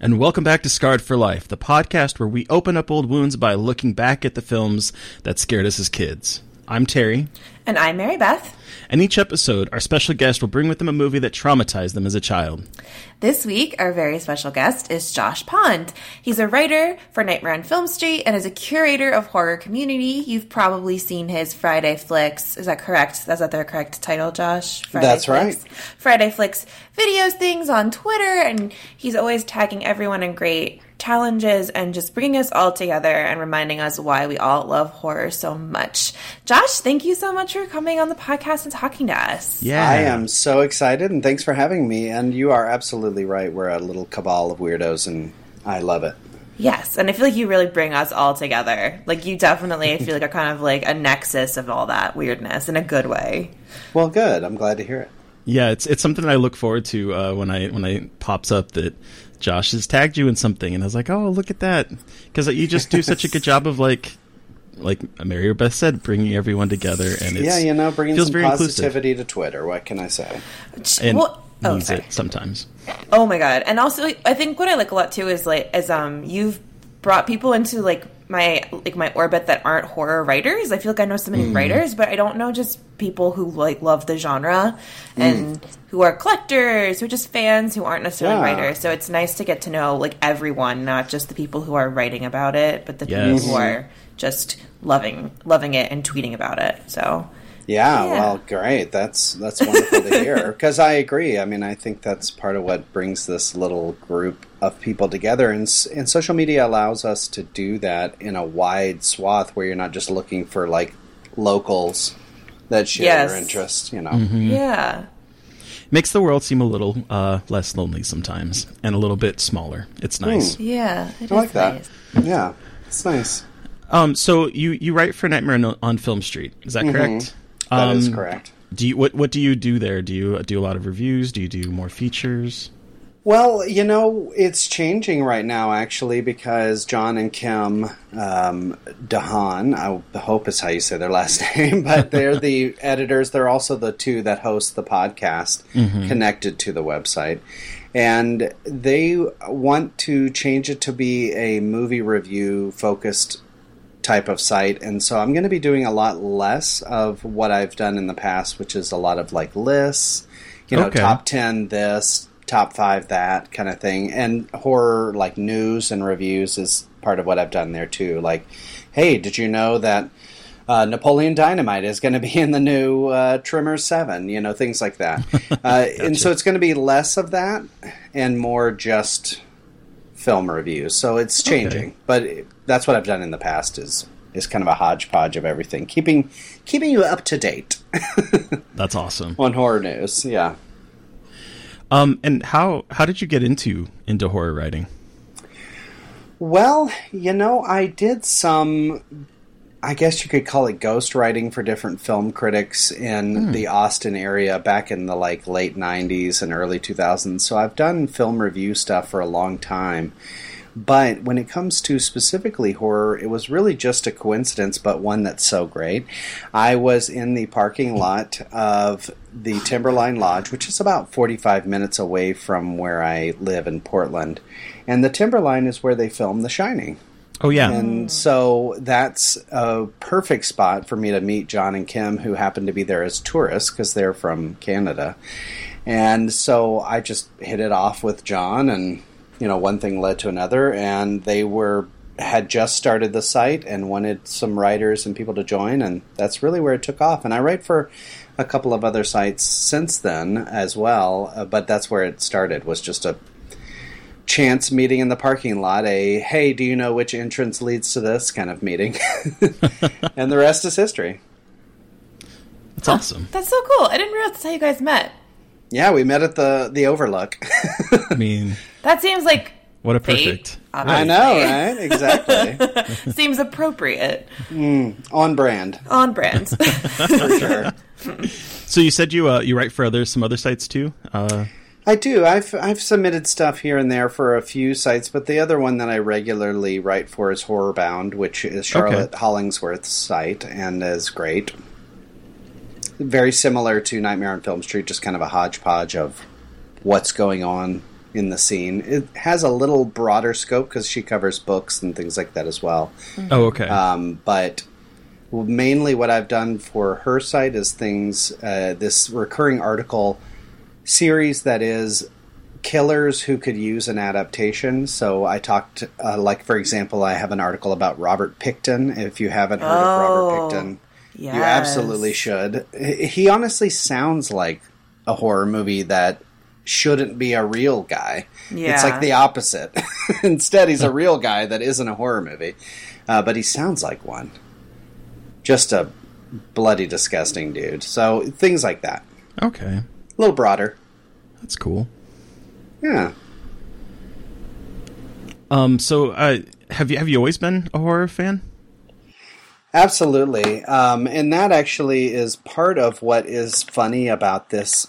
And welcome back to Scarred for Life, the podcast where we open up old wounds by looking back at the films that scared us as kids. I'm Terry, And I'm Mary Beth. and each episode, our special guest will bring with them a movie that traumatized them as a child. This week, our very special guest is Josh Pond. He's a writer for Nightmare on Film Street and is a curator of horror community. You've probably seen his Friday Flicks. Is that correct? Is that the correct title, Josh? Friday That's Flicks. Friday Flicks videos things on Twitter, and he's always tagging everyone in great challenges and just bringing us all together and reminding us why we all love horror so much. Josh, thank you so much for coming on the podcast and talking to us. Yeah. I am so excited, and thanks for having me. And you are absolutely right. We're a little cabal of weirdos, and I love it. Yes, and I feel like you really bring us all together. Like you definitely I feel like are kind of like a nexus of all that weirdness in a good way. Well, good. I'm glad to hear it. Yeah, it's it's something that I look forward to uh, when I when I pops up that Josh has tagged you in something, and I was like, oh, look at that, because you just do such a good job of like, like Mary or Beth said, bringing everyone together, and it's, yeah, you know, bringing feels some very inclusive positivity to Twitter. What can I say? and well, oh, needs sorry. it sometimes. Oh my god! And also, I think what I like a lot too is like is um you've brought people into like my like my orbit that aren't horror writers. I feel like I know so many hmm. writers, but I don't know just people who like love the genre hmm. and who are collectors, who are just fans, who aren't necessarily Yeah. writers. So it's nice to get to know like everyone, not just the people who are writing about it, but the Yes. people who are just loving loving it and tweeting about it. So Yeah, Yeah. well, great. That's that's wonderful to hear. Because I agree. I mean, I think that's part of what brings this little group of people together, and and social media allows us to do that in a wide swath where you're not just looking for like locals that share Yes. your interests. You know. Mm-hmm. yeah. Makes the world seem a little uh, less lonely sometimes, and a little bit smaller. It's nice. Yeah, it I like is that. nice. Yeah, it's nice. Um, so you you write for Nightmare on, on Film Street, is that correct? Mm-hmm. That is Um, correct. Do you what what do you do there? Do you do a lot of reviews? Do you do more features? Well, you know, it's changing right now, actually, because John and Kim um, Dahan, I hope is how you say their last name, but they're the editors. They're also the two that host the podcast connected to the website. And they want to change it to be a movie review focused type of site. And so I'm going to be doing a lot less of what I've done in the past, which is a lot of like lists, you know, Okay. top 10 this, top 5 that kind of thing. And horror like news and reviews is part of what I've done there too. Like, hey, did you know that uh, Napoleon Dynamite is going to be in the new uh, Tremors 7, you know, things like that. Uh, And so it's going to be less of that and more just film reviews. So it's changing, but it, that's what I've done in the past is is kind of a hodgepodge of everything, keeping keeping you up to date That's awesome. on horror news. Yeah. Um, and how how did you get into into horror writing? Well, you know, I did some. I guess you could call it ghost writing for different film critics in hmm. the Austin area back in the like late '90s and early 2000s. So I've done film review stuff for a long time. But when it comes to specifically horror, it was really just a coincidence, but one that's so great. I was in the parking lot of the Timberline Lodge, which is about 45 minutes away from where I live in Portland. And the Timberline is where they filmed The Shining. Oh yeah, And so that's a perfect spot for me to meet John and Kim, who happen to be there as tourists because they're from Canada. And so I just hit it off with John, and you know, one thing led to another, and they were had just started the site and wanted some writers and people to join, and that's really where it took off. And I write for a couple of other sites since then as well, uh, but that's where it started. Was just a chance meeting in the parking lot, a hey, do you know which entrance leads to this kind of meeting. and the rest is history. that's awesome. That's so cool. I didn't realize that's how you guys met. Yeah, we met at the the Overlook. I mean, That seems like what a fate, perfect. I know, right? Exactly. Seems appropriate. On brand, On brand. for sure. So you said you uh, you write for other some other sites too. Uh, I do. I've I've submitted stuff here and there for a few sites, but the other one that I regularly write for is Horrorbound, which is Charlotte Hollingsworth's site and is great. Very similar to Nightmare on Film Street, just kind of a hodgepodge of what's going on in the scene. It has a little broader scope because she covers books and things like that as well. oh okay. Um, but mainly what I've done for her site is things, uh, this recurring article series that is killers who could use an adaptation. So I talked, uh, like, for example, I have an article about Robert Pickton. If you haven't heard of Oh, Robert Pickton, you absolutely should. He he honestly sounds like a horror movie that shouldn't be a real guy. It's like the opposite. Instead, he's a real guy that isn't a horror movie, uh, but he sounds like one. Just a bloody disgusting dude. So things like that. okay, A little broader. that's cool. Yeah. Um, so uh, have you have you always been a horror fan? Absolutely. Um, and that actually is part of what is funny about this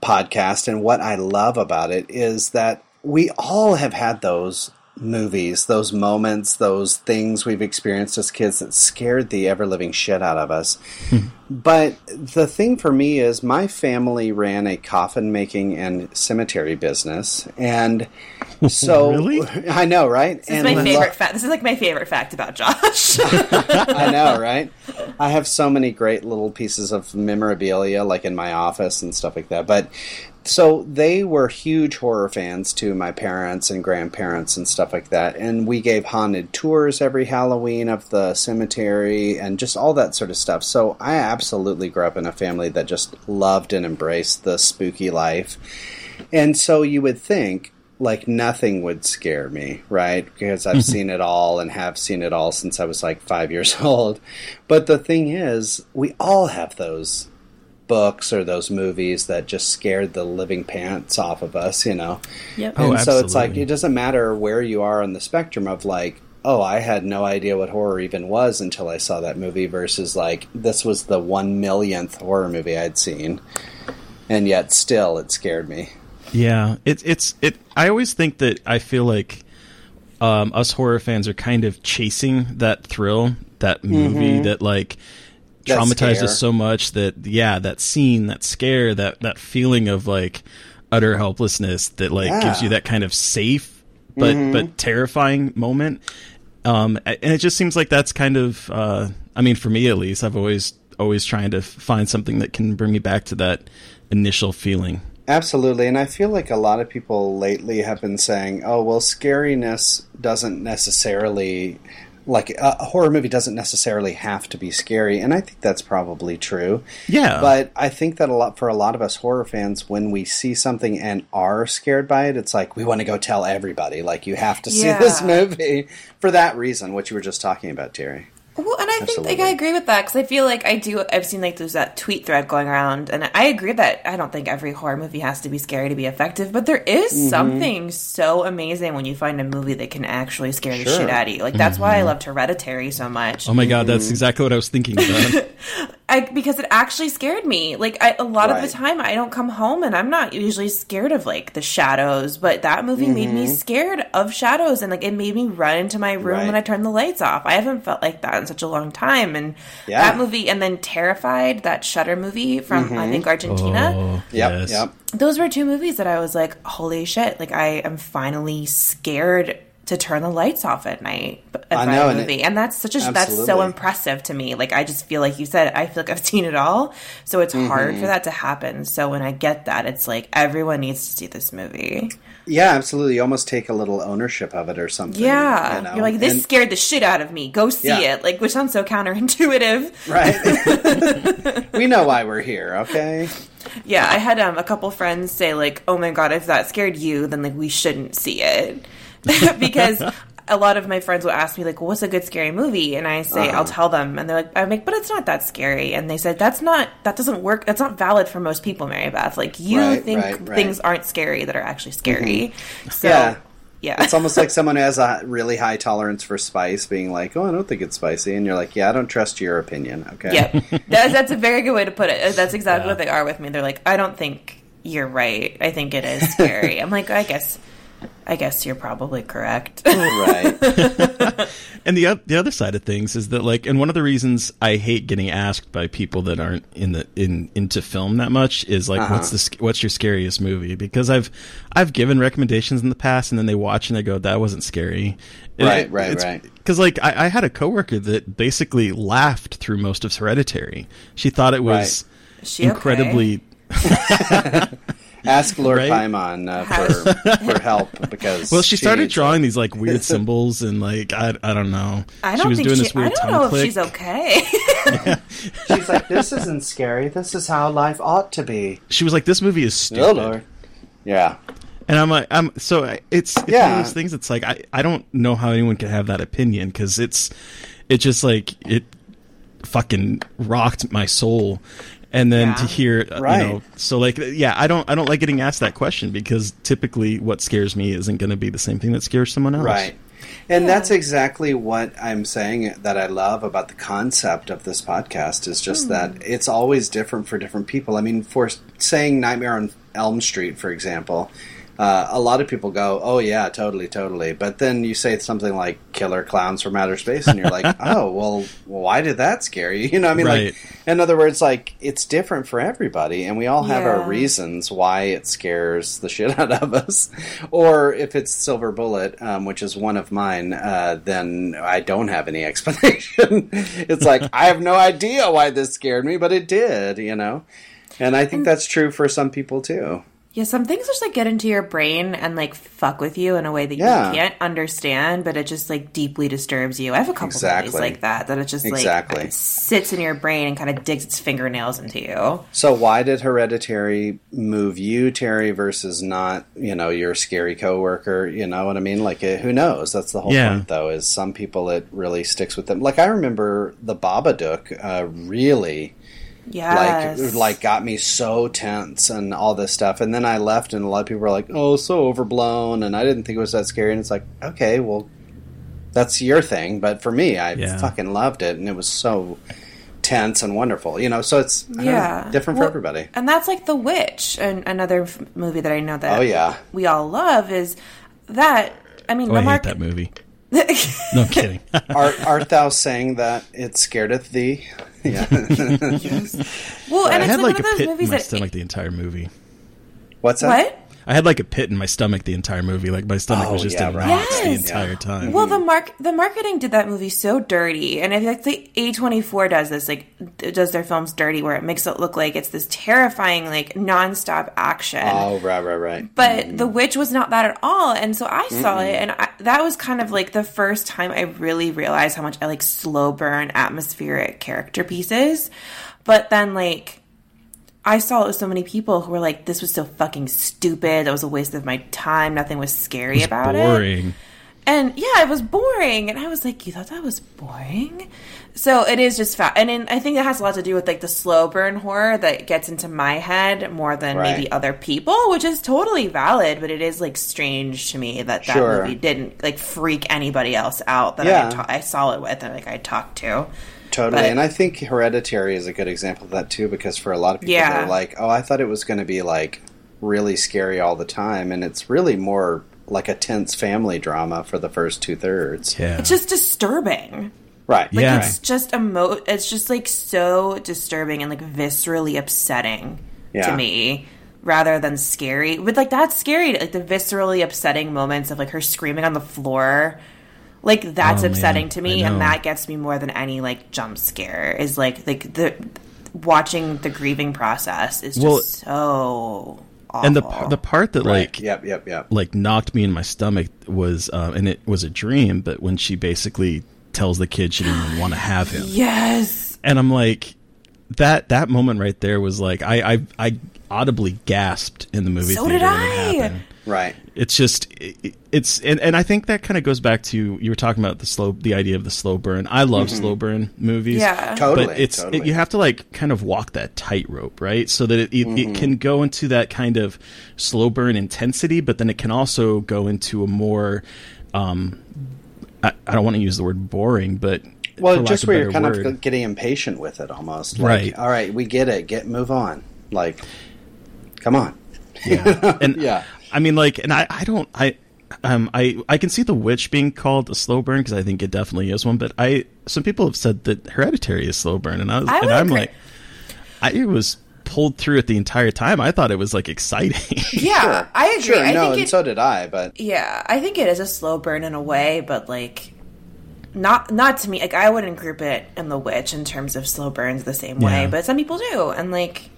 podcast and what I love about it is that we all have had those movies, those moments, those things we've experienced as kids that scared the ever living shit out of us. Hmm. but the thing for me is my family ran a coffin making and cemetery business. And so Really? I know, right? This is my favorite fact. This is like my favorite fact about Josh. I know, right? I have so many great little pieces of memorabilia, like in my office and stuff like that. But so they were huge horror fans to my parents and grandparents and stuff like that. And we gave haunted tours every Halloween of the cemetery and just all that sort of stuff. So I absolutely grew up in a family that just loved and embraced the spooky life. And so you would think like nothing would scare me, right? Because I've mm-hmm. seen it all and have seen it all since I was like five years old. But the thing is, we all have those books or those movies that just scared the living pants off of us, you know? yep. Oh, and so it's like, it doesn't matter where you are on the spectrum of like, oh, I had no idea what horror even was until I saw that movie versus like, this was the one millionth horror movie I'd seen. And yet still it scared me. Yeah, it's it's it. I always think that I feel like um, us horror fans are kind of chasing that thrill, that movie that like That traumatized scare. us so much that yeah, that scene, that scare, that that feeling of like utter helplessness that like gives you that kind of safe but but terrifying moment. Um, and it just seems like that's kind of, uh, I mean, for me at least, I've always always trying to find something that can bring me back to that initial feeling. Absolutely, and I feel like a lot of people lately have been saying, "Oh, well, scariness doesn't necessarily like a a horror movie doesn't necessarily have to be scary." And I think that's probably true. Yeah, But I think that a lot for a lot of us horror fans, when we see something and are scared by it, it's like we want to go tell everybody. Like you have to see this movie for that reason, what you were just talking about, Terry. Well, and I think like I agree with that because I feel like I do. I've seen like there's that tweet thread going around, and I agree that I don't think every horror movie has to be scary to be effective, but there is Mm-hmm. something so amazing when you find a movie that can actually scare the shit out of you. Like that's why I loved Hereditary so much. Oh my god, that's exactly what I was thinking about. I because it actually scared me. Like I, a lot of the time, I don't come home and I'm not usually scared of like the shadows, but that movie made me scared of shadows, and like it made me run into my room Mm-hmm. Right. when I turned the lights off. I haven't felt like that in such a long time, and Yeah. that movie, and then Terrified, that Shutter movie from Mm-hmm. I think Argentina. Oh, Yep, yes. yep. Those were two movies that I was like, holy shit! Like I am finally scared. To turn the lights off at night I know, of and it- and that's such a that's so impressive to me. Like I just feel like you said, I feel like I've seen it all, so it's hard Mm-hmm. for that to happen. So when I get that, it's like everyone needs to see this movie. Yeah, absolutely. You almost take a little ownership of it or something. Yeah, you know? you're like this And- scared the shit out of me. Go see Yeah. it, like which sounds so counterintuitive. right? we know why we're here, okay? Yeah, I had um, a couple friends say like, "Oh my god, if that scared you, then like we shouldn't see it," because a lot of my friends will ask me like, "What's a good scary movie?" And I say, Uh-huh. "I'll tell them," and they're like, "I'm like, but it's not that scary." And they said, "That's not that doesn't work. That's not valid for most people, Mary Beth. Like you Right, think right, right. things aren't scary that are actually scary." So, Yeah. yeah, It's almost like someone who has a really high tolerance for spice being like, oh, I don't think it's spicy. And you're like, yeah, I don't trust your opinion, okay? yeah. That's, that's a very good way to put it. That's exactly Yeah. what they are with me. They're like, "I don't think you're right. I think it is scary." I'm like, "I guess." I guess you're probably correct. Right. And the the other side of things is that like, and one of the reasons I hate getting asked by people that aren't in the in into film that much is like, Uh-huh. what's the what's your scariest movie? Because I've I've given recommendations in the past, and then they watch and they go, that wasn't scary. And Right, it- right, it's- right. Because like I, I had a coworker that basically laughed through most of Hereditary. She thought it was she okay? incredibly. Ask Lord Right? Paimon uh, for, for help because. Well, she started needs drawing these like weird symbols and like I, I don't know. I she don't was think doing she. this weird I don't know click. if she's okay. it. She's like, this isn't scary. This is how life ought to be. She was like, "This movie is stupid." Oh, Lord. Yeah. And I'm like, I'm so I- it's, it's one Yeah. of those things. It's like I, I don't know how anyone can have that opinion because it's it just like it fucking rocked my soul. And then Yeah. to hear, Right. you know, so like, yeah, I don't, I don't like getting asked that question because typically what scares me isn't going to be the same thing that scares someone else. Right. And that's exactly what I'm saying that I love about the concept of this podcast is just that hmm. it's always different for different people. I mean, for saying Nightmare on Elm Street, for example, uh, a lot of people go, "Oh yeah, totally, totally," but then you say something like "Killer Clowns from Outer Space," and you're like, "Oh, well, why did that scare you?" You know, what I mean, Right. like, in other words, like it's different for everybody, and we all have our reasons why it scares the shit out of us. Or if it's Silver Bullet, um, which is one of mine, uh, then I don't have any explanation. it's like I have no idea why this scared me, but it did, you know. And I think that's true for some people too. Yeah, some things just like get into your brain and like fuck with you in a way that Yeah. you can't understand, but it just like deeply disturbs you. I have a couple Exactly. movies like that that it just like Exactly. sits in your brain and kind of digs its fingernails into you. So why did Hereditary move you, Terry, versus not, you know, your scary coworker? You know what I mean? Like, uh, who knows? That's the whole Yeah. point, though. Is some people it really sticks with them. Like I remember the Babadook uh, really Yes. like like got me so tense and all this stuff. And then I left, and a lot of people were like, "Oh, so overblown," and I didn't think it was that scary. And it's like, okay, well, that's your thing, but for me, I Yeah. fucking loved it, and it was so tense and wonderful. You know, so it's I don't know, yeah, different Well, for everybody. And that's like The Witch, and another f- movie that I know that Oh, yeah. we all love is that. I mean, Oh, the I hate mark- that movie. no, I'm kidding. art, art thou saying that it scaredeth thee? Yeah. Well, and I it's had like, like a one of those pit in movies my that stomach the entire movie. What's that? what? I had like a pit in my stomach the entire movie. Like my stomach Oh, was just yeah, in right. knots the Yes. entire time. Well, the mark the marketing did that movie so dirty, and I think the A twenty four does this like it does their films dirty, where it makes it look like it's this terrifying like nonstop action. Oh, right, right, right. But mm-hmm. The Witch was not that at all, and so I saw it, and I, that was kind of like the first time I really realized how much I like slow burn atmospheric character pieces. But then, like, I saw it with so many people who were like, "This was so fucking stupid. That was a waste of my time. Nothing was scary It's about it." boring. And yeah, it was boring. And I was like, you thought that was boring? So it is just fat. And then I think that has a lot to do with like the slow burn horror that gets into my head more than Right. maybe other people, which is totally valid. But it is like strange to me that that Sure. movie didn't like freak anybody else out that Yeah. I, ta- I saw it with and like I talked to. Totally, But- and I think Hereditary is a good example of that too, because for a lot of people, Yeah. they're like, "Oh, I thought it was going to be like really scary all the time," and it's really more like a tense family drama for the first two thirds. Yeah. It's just disturbing. Right? Like Yeah. it's just a emo it's just like so disturbing and like viscerally upsetting Yeah. to me rather than scary. But like that's scary, like the viscerally upsetting moments of like her screaming on the floor. Like that's Oh, man. upsetting to me and that gets me more than any like jump scare is like like the watching the grieving process is just Well, so awful. and the the part that Right. like Yep. Yep. Yep. like knocked me in my stomach was um, and it was a dream but when she basically tells the kid she didn't even want to have him Yes. and i'm like that that moment right there was like i i, I audibly gasped in the movie So theater did when it I. happened. Right. it's just it, it's and, and i think that kind of goes back to you were talking about the slow the idea of the slow burn i love slow burn movies Yeah. Totally. but it's totally. it, you have to like kind of walk that tightrope, right? So that it, it, Mm-hmm. it can go into that kind of slow burn intensity, but then it can also go into a more um, I, I don't want to use the word boring, but for well, lack just where you're kind word. of getting impatient with it, almost. Like, Right. All right, we get it. Get move on. Like, come on. yeah. and Yeah. I mean, like, and I, I don't, I, um, I, I can see the witch being called a slow burn because I think it definitely is one. But I, some people have said that Hereditary is slow burn, and I was, I and I'm agree. like, I was pulled through it the entire time. I thought it was like exciting. Yeah, I agree. Sure. I no, think and it, so did I. But Yeah, I think it is a slow burn in a way, but like not not to me. Like I wouldn't group it in the witch in terms of slow burns the same way, Yeah. but some people do, and like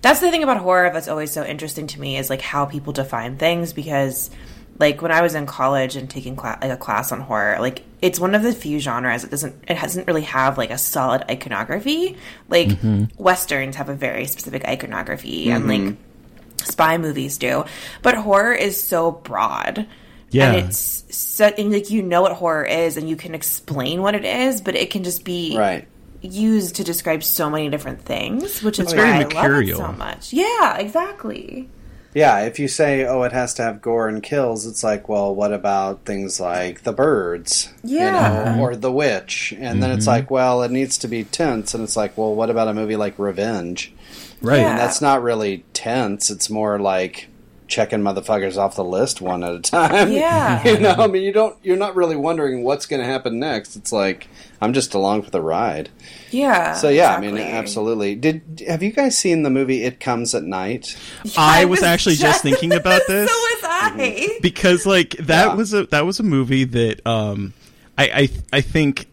that's the thing about horror that's always so interesting to me is like how people define things because like when I was in college and taking cla- like a class on horror, like it's one of the few genres that doesn't it doesn't really have like a solid iconography. Like mm-hmm. westerns have a very specific iconography, and mm-hmm. like spy movies do, but horror is so broad. Yeah. and it's so, and like you know what horror is, and you can explain what it is, but it can just be right. used to describe so many different things, which is It's why very I love it mercurial. so much. Yeah, exactly. Yeah, if you say, "Oh, it has to have gore and kills," it's like, well, what about things like the birds, Yeah. you know, or the witch? And then it's mm-hmm. like, well, it needs to be tense, and it's like, well, what about a movie like Revenge? right. Yeah. And that's not really tense; it's more like checking motherfuckers off the list one at a time. Yeah. you know, I mean, you don't, you're not really wondering what's going to happen next. It's like I'm just along for the ride. Yeah. So yeah, I mean, absolutely. Did have you guys seen the movie It Comes at Night? I was actually just thinking about this. so was I. because like that Yeah. was a that was a movie that um I I I think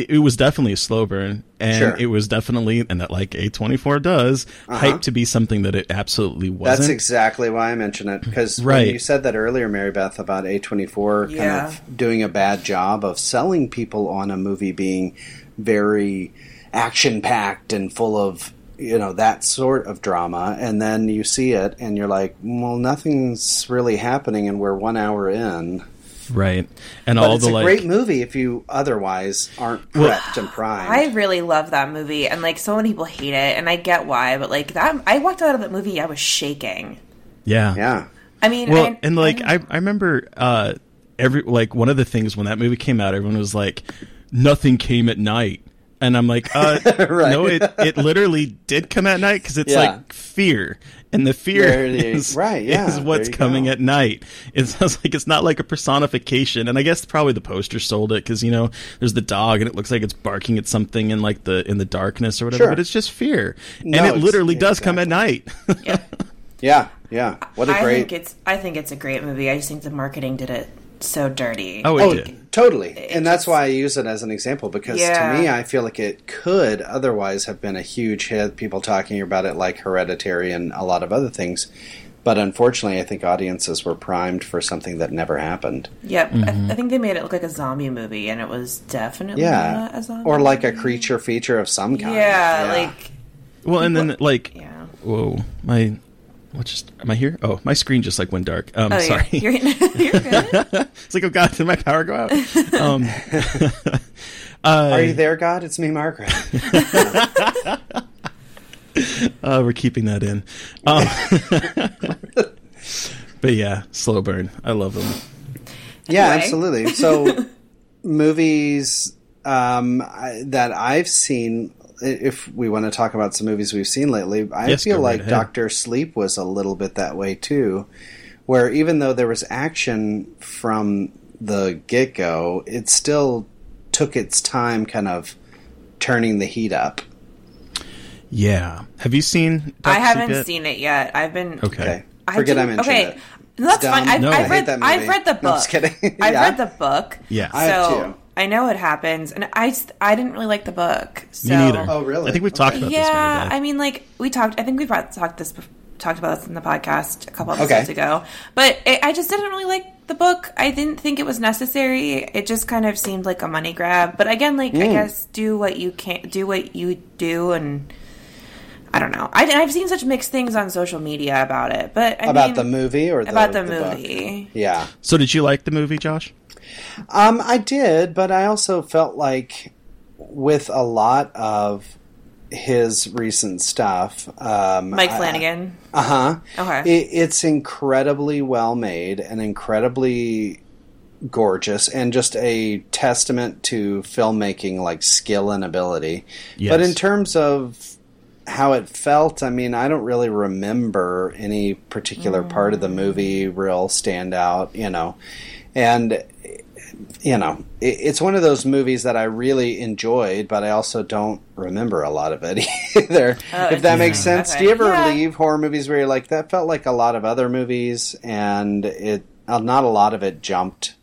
it, it was definitely a slow burn and Sure. it was definitely and that like A24 does uh-huh. hyped to be something that it absolutely wasn't. That's exactly why I mention it because Right. you said that earlier, Mary Beth, about A24 Yeah. kind of doing a bad job of selling people on a movie being very action packed and full of you know that sort of drama and then you see it and you're like well nothing's really happening and we're one hour in right. And but all it's the a like great movie if you otherwise aren't prepped and primed I really love that movie, and like so many people hate it, and I get why. But like that, I walked out of that movie, I was shaking. yeah. yeah I mean, Well, I- and like I, I, I remember uh every like one of the things when that movie came out, everyone was like, "Nothing came at night," and I'm like, uh, Right. "No, it it literally did come at night because it's Yeah. like fear, and the fear There is is. Right, yeah, is what's coming go. at night. It sounds like it's not like a personification, and I guess probably the poster sold it because you know there's the dog and it looks like it's barking at something in like the in the darkness or whatever, Sure. but it's just fear, No, and it literally yeah, does come at night. yeah yeah what a great think it's, I think it's a great movie. I just think the marketing did it so dirty. oh, it Oh, did. totally. And that's why I use it as an example because Yeah. to me, I feel like it could otherwise have been a huge hit. People talking about it like Hereditary and a lot of other things. But unfortunately, I think audiences were primed for something that never happened. Yep, Mm-hmm. I, I think they made it look like a zombie movie, and it was definitely Yeah. not a zombie. Or like a creature feature of some kind. Yeah, like Well, and then like yeah. whoa, my what just am I here? Oh, my screen just like went dark. Um, Oh, sorry. You're, you're, you're good. it's like, oh god, did my power go out? Um, Are you there, God? It's me, Margaret. uh, we're keeping that in. Um, but yeah, slow burn. I love them. Yeah, Anyway. absolutely. So, movies um, that I've seen, i- if we want to talk about some movies we've seen lately, I Yes, feel go right like. Doctor Sleep was a little bit that way too, where even though there was action from the get go, it still took its time kind of turning the heat up. Yeah. Have you seen? I haven't Sleep yet? seen it yet. I've been Okay. Okay. I Forget I, didn't- mentioned okay. it. No, that's It's fine. I've, No. I've I read. that movie. I've read the book. No, I'm just kidding. I've read the book. Yeah. I have so too. I know it happens, and I I didn't really like the book. So. Me neither. Oh, really? I think we've talked about this. Yeah, I mean, like we talked. I think we brought talked this talked about this in the podcast a couple episodes Okay. ago. But it, I just didn't really like the book. I didn't think it was necessary. It just kind of seemed like a money grab. But again, like Mm. I guess do what you can do what you do and. I don't know. I, I've seen such mixed things on social media about it, but I About mean- the movie or the, about the, book? movie. Yeah. So did you like the movie, Josh? Um, I did, but I also felt like with a lot of his recent stuff, um, Mike Flanagan. Uh huh. Okay. It, it's incredibly well made and incredibly gorgeous, and just a testament to filmmaking, like skill and ability. Yes. But in terms of how it felt, I mean, I don't really remember any particular part of the movie real standout, you know. And you know, it, it's one of those movies that I really enjoyed, but I also don't remember a lot of it either. if that makes sense. Do you ever Yeah. leave horror movies where you're like, that felt like a lot of other movies, and it uh, not a lot of it jumped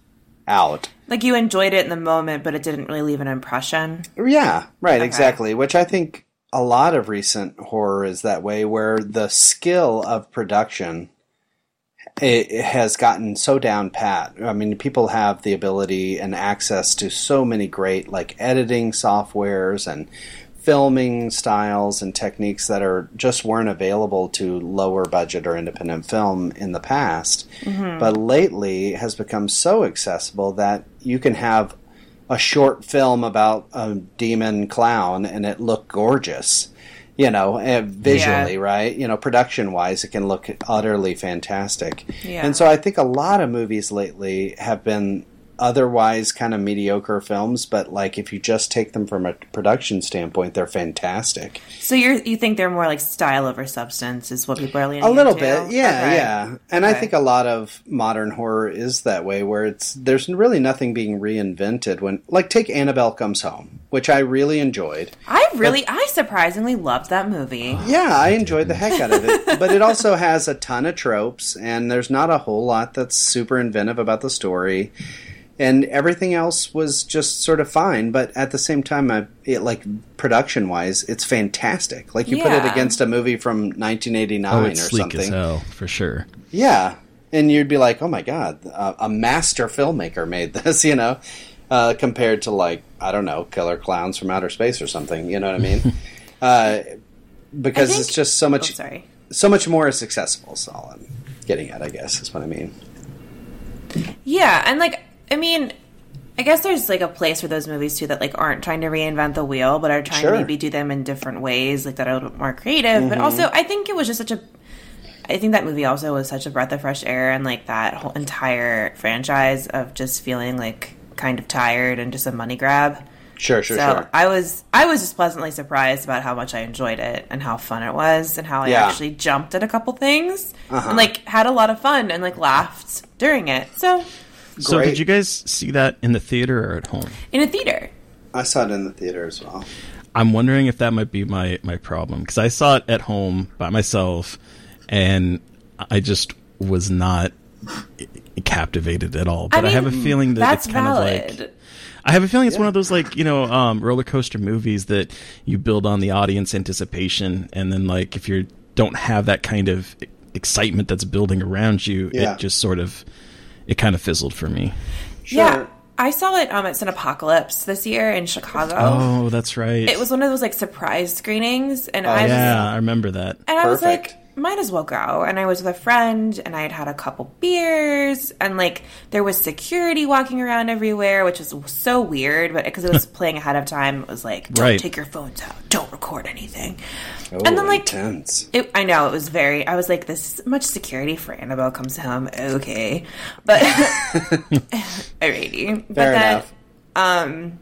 out. Like you enjoyed it in the moment, but it didn't really leave an impression. Yeah, right, exactly. Which I think a lot of recent horror is that way, where the skill of production it, has gotten so down pat. I mean, people have the ability and access to so many great like editing softwares and filming styles and techniques that are just weren't available to lower budget or independent film in the past. Mm-hmm. But lately it has become so accessible that you can have a short film about a demon clown and it look gorgeous. You know, eh, visually, Yeah. right? You know, production wise, it can look utterly fantastic. Yeah. And so I think a lot of movies lately have been otherwise kind of mediocre films, but like if you just take them from a production standpoint, they're fantastic. So you you think they're more like style over substance is what people are leaning A little into? bit, yeah, Okay. yeah. And I think a lot of modern horror is that way, where it's there's really nothing being reinvented. When like take Annabelle Comes Home, which I really enjoyed. I really, I surprisingly loved that movie. Yeah, I enjoyed the heck out of it. but it also has a ton of tropes, and there's not a whole lot that's super inventive about the story. And everything else was just sort of fine, but at the same time, I, it like production wise, it's fantastic. Like you put it against a movie from 1989 Oh, or sleek something. as hell for sure. Yeah, and you'd be like, "Oh my god, a, a master filmmaker made this," you know, uh, compared to like I don't know, Killer Clowns from Outer Space or something. You know what I mean? uh, because I think- it's just so Oh, much, sorry. so much more successful. Is all I'm getting at, I guess, is what I mean. Yeah, and like, I mean, I guess there's like a place for those movies too that like aren't trying to reinvent the wheel, but are trying Sure. to maybe do them in different ways, like that are a little bit more creative. But also, I think it was just such a. I think that movie also was such a breath of fresh air, and like that whole entire franchise of just feeling like kind of tired and just a money grab. Sure, sure, so sure. I was I was just pleasantly surprised about how much I enjoyed it and how fun it was and how I Yeah. actually jumped at a couple things Uh-huh. and like had a lot of fun and like laughed during it. So So Great. did you guys see that in the theater or at home? in a theater. I saw it in the theater as well. I'm wondering if that might be my my problem because I saw it at home by myself, and I just was not captivated at all. But I, have a feeling that that's it's kind valid. of like I have a feeling it's one of those like you know um, roller coaster movies that you build on the audience anticipation, and then like if you don't have that kind of excitement that's building around you, Yeah. it just sort of it kind of fizzled for me. Sure. Yeah. I saw it um at Cinepocalypse this year in Chicago. Oh, that's right. It was one of those like surprise screenings and I was yeah, I remember that. and I was like might as well go. And I was with a friend, and I had had a couple beers, and like there was security walking around everywhere, which was so weird. But because it was playing ahead of time, it was like, don't Right. take your phones out, don't record anything. Oh, and then like intense. it, I know it was very. I was like, this is much security for Annabelle comes home. Okay, but alrighty. But then, enough. um,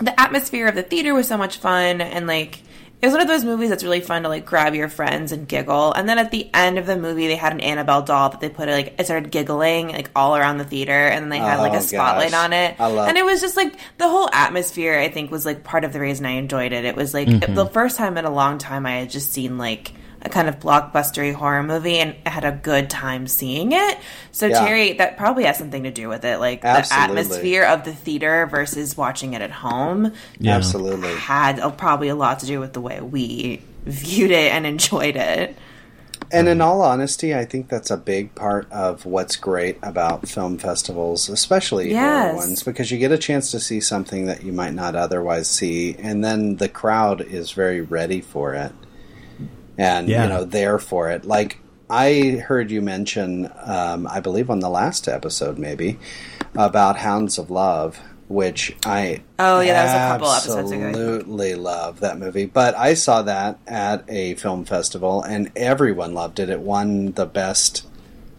the atmosphere of the theater was so much fun, and like it was one of those movies that's really fun to like grab your friends and giggle. And then at the end of the movie, they had an Annabelle doll that they put like it started giggling like all around the theater, and then they had like Oh, a spotlight gosh. on it, I love- and it was just like the whole atmosphere. I think was like part of the reason I enjoyed it. It was like Mm-hmm. the first time in a long time I had just seen like a kind of blockbustery horror movie and had a good time seeing it. So Yeah. Terry, that probably has something to do with it, like Absolutely. the atmosphere of the theater versus watching it at home Yeah. Absolutely. had uh, probably a lot to do with the way we viewed it and enjoyed it. And in all honesty, I think that's a big part of what's great about film festivals, especially Yes. horror ones, because you get a chance to see something that you might not otherwise see, and then the crowd is very ready for it, and Yeah. you know there for it. Like I heard you mention, um, I believe on the last episode, maybe about Hounds of Love. Which I Oh, yeah, that was a couple episodes ago. absolutely love that movie. But I saw that at a film festival, and everyone loved it. It won the best,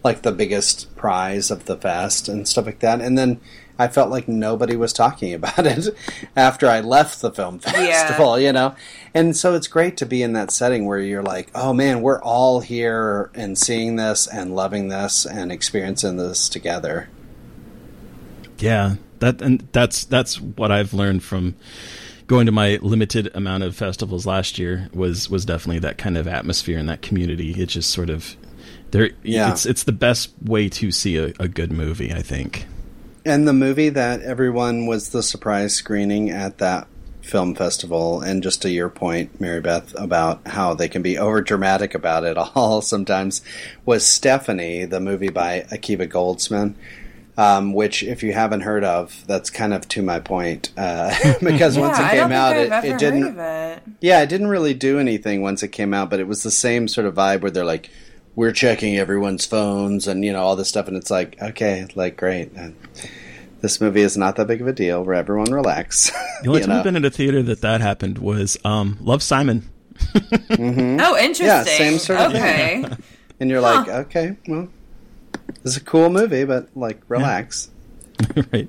like the biggest prize of the fest and stuff like that. And then I felt like nobody was talking about it after I left the film festival, you know? And so it's great to be in that setting where you're like, oh man, we're all here and seeing this and loving this and experiencing this together. Yeah, that and that's that's what I've learned from going to my limited amount of festivals last year was was definitely that kind of atmosphere and that community. It just sort of there. Yeah. it's it's the best way to see a, a good movie. I think. And the movie that everyone was the surprise screening at that film festival, and just to your point, Mary Beth, about how they can be over dramatic about it all sometimes, was Stephanie, the movie by Akiva Goldsman. Um, which, if you haven't heard of, that's kind of to my point. Uh, because once it came out, it, it didn't. it. Yeah, it didn't really do anything once it came out, but it was the same sort of vibe where they're like, "We're checking everyone's phones and you know all this stuff," and it's like, okay, like great. And this movie is not that big of a deal. Where everyone relax. The only time know? I've been in a theater that that happened was um, Love Simon. mm-hmm. Oh, interesting. Yeah, same sort of okay. and you're like, okay, well, this is a cool movie, but like, relax. right.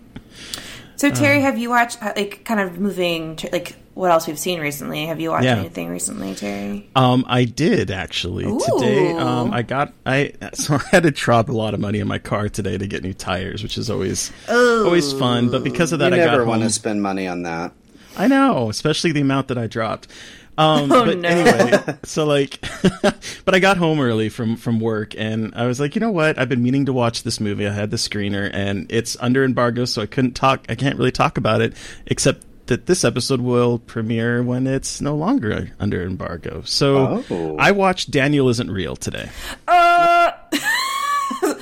So Terry, Um, have you watched uh, like kind of moving like what else we've seen recently? Have you watched Yeah. anything recently, Terry? Um, I did actually today. Um, I got I so I had to drop a lot of money in my car today to get new tires, which is always always fun. But because of You that, I never want to spend money on that. I know, especially the amount that I dropped. Um, Oh, but no. anyway, so like, but I got home early from from work, and I was like, you know what? I've been meaning to watch this movie. I had the screener, and it's under embargo, so I couldn't talk. I can't really talk about it, except that this episode will premiere when it's no longer under embargo. So Oh. I watched Daniel Isn't Real today. Uh,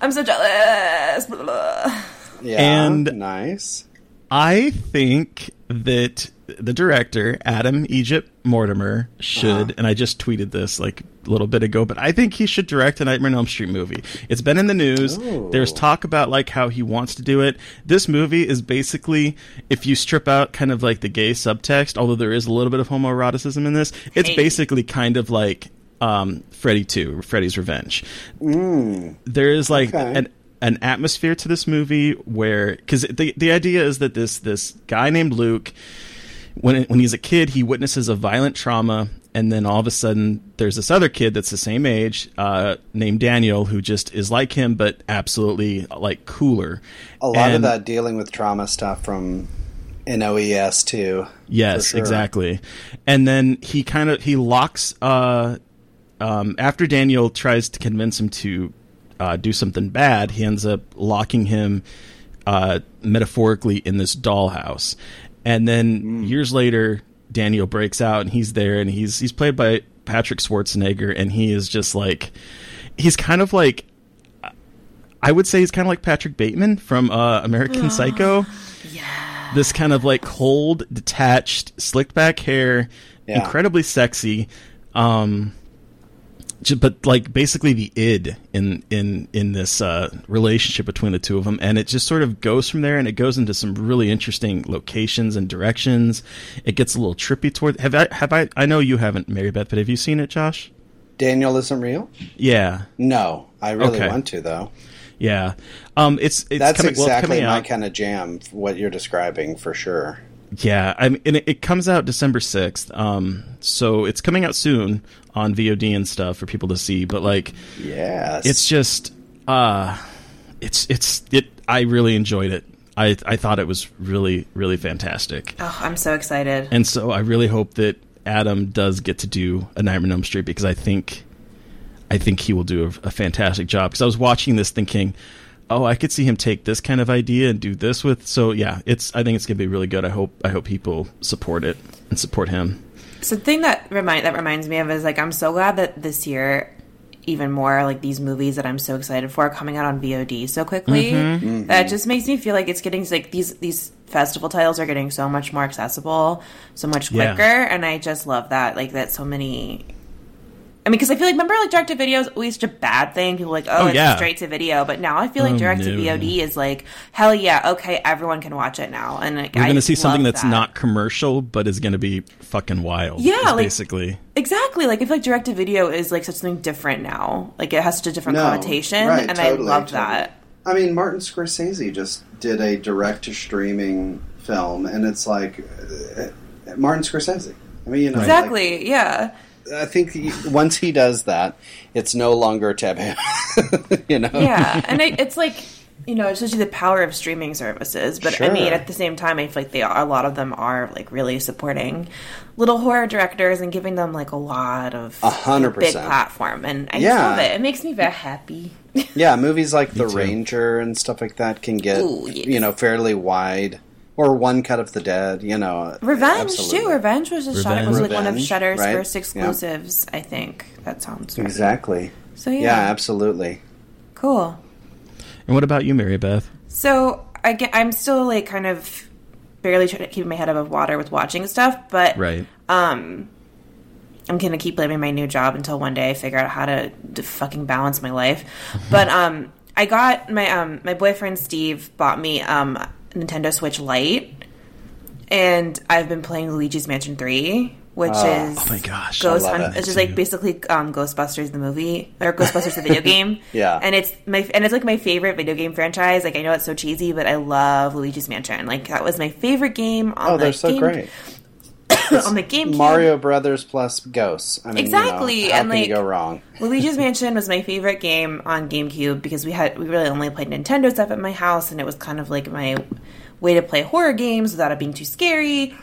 I'm so jealous. Blah, blah, blah. Yeah, And- nice. I think that the director, Adam Egypt Mortimer, should, and I just tweeted this like a little bit ago, but I think he should direct a Nightmare on Elm Street movie. It's been in the news. There's talk about like how he wants to do it. This movie is basically, if you strip out kind of like the gay subtext, although there is a little bit of homoeroticism in this, it's Hey. basically kind of like um, Freddy 2, Freddy's Revenge. There is like Okay. an an atmosphere to this movie where because the the idea is that this this guy named Luke when when he's a kid he witnesses a violent trauma and then all of a sudden there's this other kid that's the same age uh, named Daniel who just is like him but absolutely like cooler. A lot of that dealing with trauma stuff from NOES too. Yes, sure. exactly. And then he kind of he locks uh um after Daniel tries to convince him to uh do something bad, he ends up locking him uh metaphorically in this dollhouse. And then Mm. years later Daniel breaks out and he's there and he's he's played by Patrick Schwarzenegger and he is just like he's kind of like I would say he's kind of like Patrick Bateman from uh, American Psycho. Yeah. This kind of like cold, detached, slicked back hair, Yeah. incredibly sexy. Um, j- but like basically the id in in in this uh, relationship between the two of them, and it just sort of goes from there, and it goes into some really interesting locations and directions. It gets a little trippy toward. Have I have I? I know you haven't, Mary Beth, but have you seen it, Josh? Daniel isn't real. Yeah, No, I really Okay. want to though. yeah. Um, it's it's That's coming, well, exactly coming my out. kind of jam. What you're describing for sure. Yeah, I mean, and it, it comes out December sixth. Um, so it's coming out soon on VOD and stuff for people to see. But like, Yes, it's just, uh, it's it's it. I really enjoyed it. I I thought it was really really fantastic, Oh, I'm so excited. and so I really hope that Adam does get to do a Nightmare on Elm Street because I think, I think he will do a, a fantastic job. Because I was watching this thinking. Oh, I could see him take this kind of idea and do this with. So yeah, it's. I think it's gonna be really good. I hope. I hope people support it and support him. So the thing that remind that reminds me of is like I'm so glad that this year even more like these movies that I'm so excited for are coming out on VOD so quickly. Mm-hmm. That just makes me feel like it's getting like these these festival titles are getting so much more accessible, so much Yeah. quicker, and I just love that like that so many. I mean, because I feel like remember like direct to video is always such a bad thing. People are like, oh, Oh, it's yeah. straight to video, but now I feel like Oh, direct to no. VOD is like hell yeah, okay, everyone can watch it now, and like, We're going to see something that's that. not commercial, but is going to be fucking wild. Yeah, like- basically. Exactly. Like I feel like direct to video is like such something different now. Like it has such a different No, connotation, right, and totally, I love totally. that. I mean, Martin Scorsese just did a direct to streaming film, and it's like uh, Martin Scorsese. I mean, you know, like, Exactly. yeah. I think he, once he does that, it's no longer taboo. you know, Yeah. And I, it's like you know, it's just the power of streaming services. But I mean, at the same time, I feel like they are a lot of them are like really supporting little horror directors and giving them like a lot of A hundred big percent. platform. And I Yeah. love it. It makes me very happy. Yeah, movies like The too. Ranger and stuff like that can get Ooh, yes. you know fairly wide, or One Cut of the Dead. You know, Revenge absolutely. too. Revenge was a shut, Revenge. was like one of Shutter's right? first Yeah. exclusives. I think that sounds right. Exactly. So yeah, Yeah, absolutely. cool. And what about you, Mary Beth? So I get, I'm still like kind of barely trying to keep my head above water with watching stuff, but Right. um, I'm gonna keep living my new job until one day I figure out how to, to fucking balance my life. but um, I got my um my boyfriend Steve bought me um a Nintendo Switch Lite, and I've been playing Luigi's Mansion Three, which is Oh my gosh, Ghost Hunt. it. It's just like basically um, Ghostbusters the movie or Ghostbusters the video game. Yeah. and it's my and it's like my favorite video game franchise. Like I know it's so cheesy, but I love Luigi's Mansion. Like that was my favorite game. On Oh, the they're so game, great. on the GameCube. Mario Brothers plus Ghosts. I mean, you know, Exactly, how and, can like- you go wrong? Luigi's Mansion was my favorite game on GameCube because we had we really only played Nintendo stuff at my house, and it was kind of like my way to play horror games without it being too scary.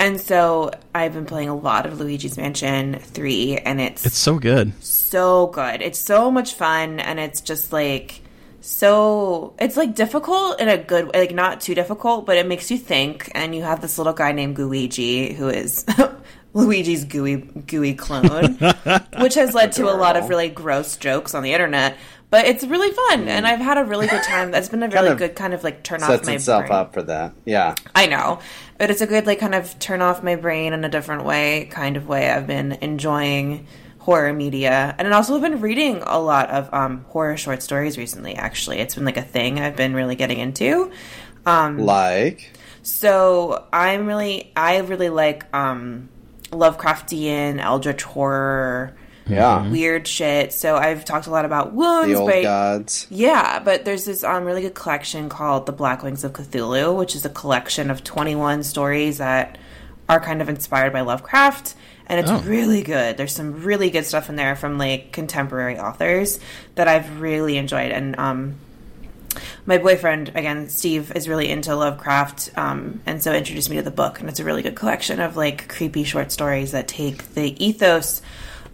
And so I've been playing a lot of Luigi's Mansion 3 and it's, It's so good. so good. It's so much fun and it's just like so it's like difficult in a good way, like not too difficult, but it makes you think and you have this little guy named Gooigi who is Luigi's gooey gooey clone, which has led to a lot of really gross jokes on the internet. But it's really fun, and I've had a really good time. That's been a really Mm. good kind of like turn off Sets my itself brain. up for that. Yeah. I know, but it's a good like kind of turn off my brain in a different way, kind of way. I've been enjoying horror media, and also have also been reading a lot of um, horror short stories recently. Actually, it's been like a thing I've been really getting into. Um, Like, so I'm really, I really like um, Lovecraftian, Eldritch horror, yeah. weird shit. So I've talked a lot about wounds, The old but gods. yeah, but there's this um, really good collection called The Black Wings of Cthulhu, which is a collection of 21 stories that are kind of inspired by Lovecraft. And it's Oh. really good. There's some really good stuff in there from like contemporary authors that I've really enjoyed. And um, my boyfriend, again, Steve, is really into Lovecraft, um, and so introduced me to the book. And it's a really good collection of like creepy short stories that take the ethos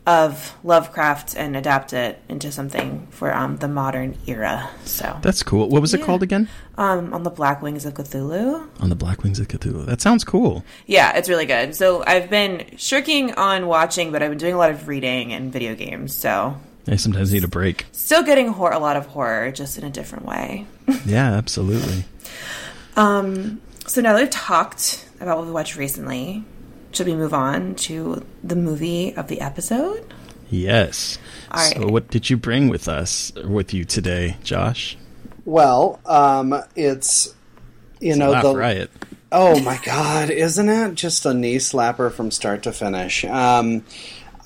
of Lovecraft and adapt it into something for um, the modern era. So, That's cool. What was it called again? um, on the Black Wings of Cthulhu. On the Black Wings of Cthulhu. That sounds cool. Yeah, it's really good. So I've been shirking on watching, but I've been doing a lot of reading and video games. So I sometimes need a break. still getting hor- a lot of horror, just in a different way. Yeah, absolutely. Um, so now that we've talked about what we watched recently, should we move on to the movie of the episode? Yes. All right. So, what did you bring with us with you today, Josh? Well, um, it's you know Laugh the riot. Oh my god, isn't it just a knee slapper from start to finish? Um,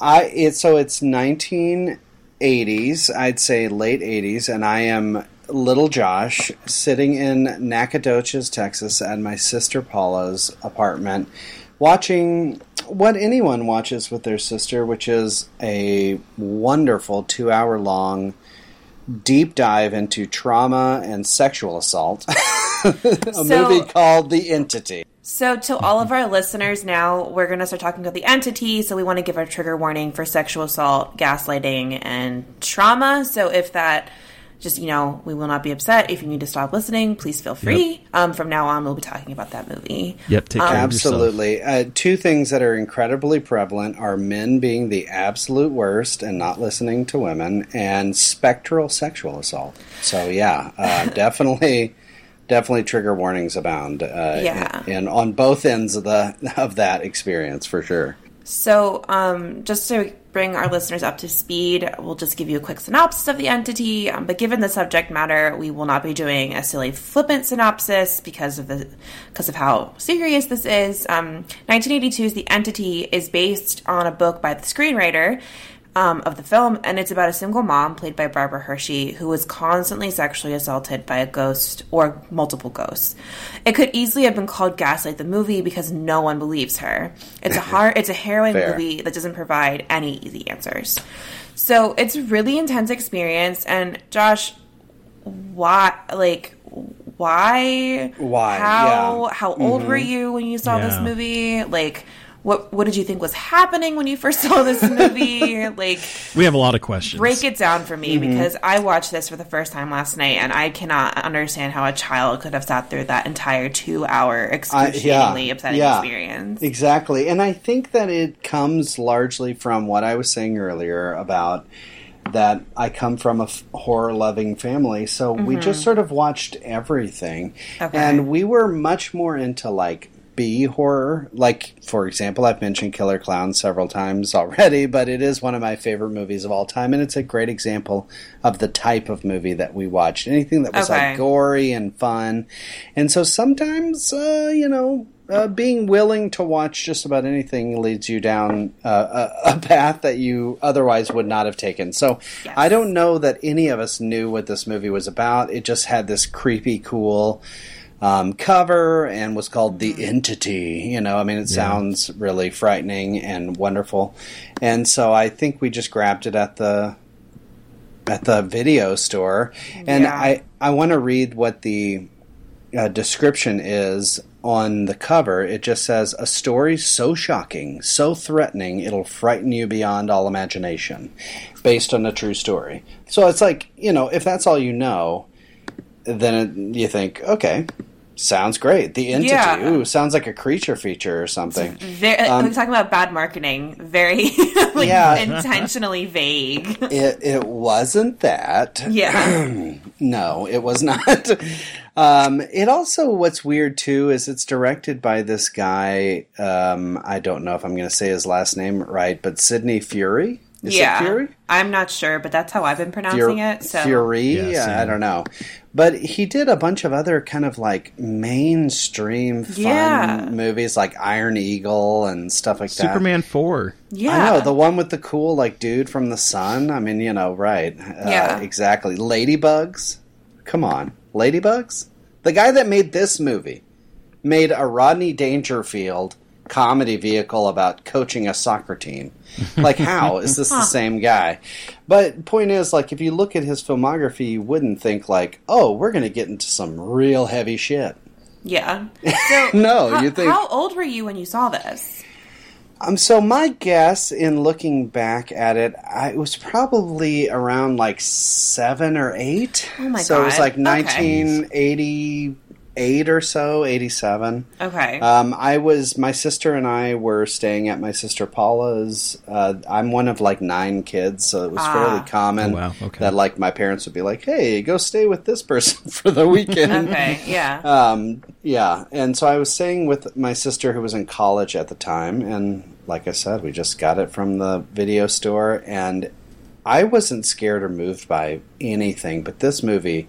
I it so it's 1980s, I'd say late 80s, and I am little Josh sitting in Nacogdoches, Texas, at my sister Paula's apartment, watching what anyone watches with their sister, which is a wonderful two-hour long deep dive into trauma and sexual assault. a So- movie called The Entity. So, to all of our listeners now, we're going to start talking about the entity. So, we want to give our trigger warning for sexual assault, gaslighting, and trauma. So, if that just, you know, we will not be upset. If you need to stop listening, please feel free. Um, from now on, we'll be talking about that movie. Yep, take care of. Absolutely. Uh, two things that are incredibly prevalent are men being the absolute worst and not listening to women, and spectral sexual assault. So, yeah, uh, definitely. Definitely, trigger warnings abound. Uh, Yeah. and, and on both ends of the of that experience for sure. So, um, just to bring our listeners up to speed, we'll just give you a quick synopsis of the entity. Um, but given the subject matter, we will not be doing a silly, flippant synopsis because of the because of how serious this is. Um, 1982's The Entity is based on a book by the screenwriter. Um, of the film, and it's about a single mom played by Barbara Hershey who was constantly sexually assaulted by a ghost or multiple ghosts. It could easily have been called Gaslight the movie because no one believes her. It's a hard, it's a harrowing Fair. movie that doesn't provide any easy answers. So it's a really intense experience. And Josh, why, like, why, Why, how, yeah. how old were you when you saw this movie? Like. What, what did you think was happening when you first saw this movie? like, We have a lot of questions. break it down for me mm-hmm. because I watched this for the first time last night and I cannot understand how a child could have sat through that entire two hour excruciatingly upsetting yeah. experience. Exactly. And I think that it comes largely from what I was saying earlier about that I come from a f- horror loving family. So we just mm-hmm. sort of watched everything. Okay. And we were much more into like B horror. Like, for example, I've mentioned Killer Clowns several times already, but it is one of my favorite movies of all time. And it's a great example of the type of movie that we watched. Anything that was Okay. like gory and fun. And so sometimes, uh, you know, uh, being willing to watch just about anything leads you down uh, a, a path that you otherwise would not have taken. So Yes. I don't know that any of us knew what this movie was about. It just had this creepy, cool um, cover and was called The Entity. You know, I mean, it sounds really frightening and wonderful. And so I think we just grabbed it at the at the video store, and Yeah. I I want to read what the uh, description is on the cover. It just says a story so shocking, so threatening, it'll frighten you beyond all imagination, based on a true story. So it's like you know, if that's all you know, then it, you think, okay, sounds great. The entity, Yeah. ooh, sounds like a creature feature or something. Very, I'm talking about bad marketing. Very like Um, Yeah. intentionally vague. It it wasn't that. yeah. No, it was not. um, it also, what's weird too, is it's directed by this guy. Um, I don't know if I'm going to say his last name right, but Sidney Furie. Is yeah. it Furie? I'm not sure, but that's how I've been pronouncing Fur- it. So Furie? Yeah, Yeah, I don't know. But he did a bunch of other kind of like mainstream fun Yeah. movies like Iron Eagle and stuff like that. Superman 4. yeah. I know the one with the cool like dude from the sun. I mean, you know, right? Uh, Yeah. exactly. Ladybugs. Come on, Ladybugs. The guy that made this movie made a Rodney Dangerfield comedy vehicle about coaching a soccer team. Like, how is this the same guy? But point is, like, if you look at his filmography, you wouldn't think like, oh, we're going to get into some real heavy shit. Yeah. So No, how, you think- how old were you when you saw this? Um, so my guess in looking back at it, I, it was probably around like seven or eight. Oh my God. so it was God. like Okay. 1988 or so, 87. Okay. Um, I was my sister and I were staying at my sister Paula's. Uh, I'm one of like nine kids, so it was Ah. fairly common Oh, wow. Okay. that like my parents would be like, "Hey, go stay with this person for the weekend." okay. Yeah. Um, yeah, and so I was staying with my sister who was in college at the time, and like I said, we just got it from the video store, and I wasn't scared or moved by anything, but this movie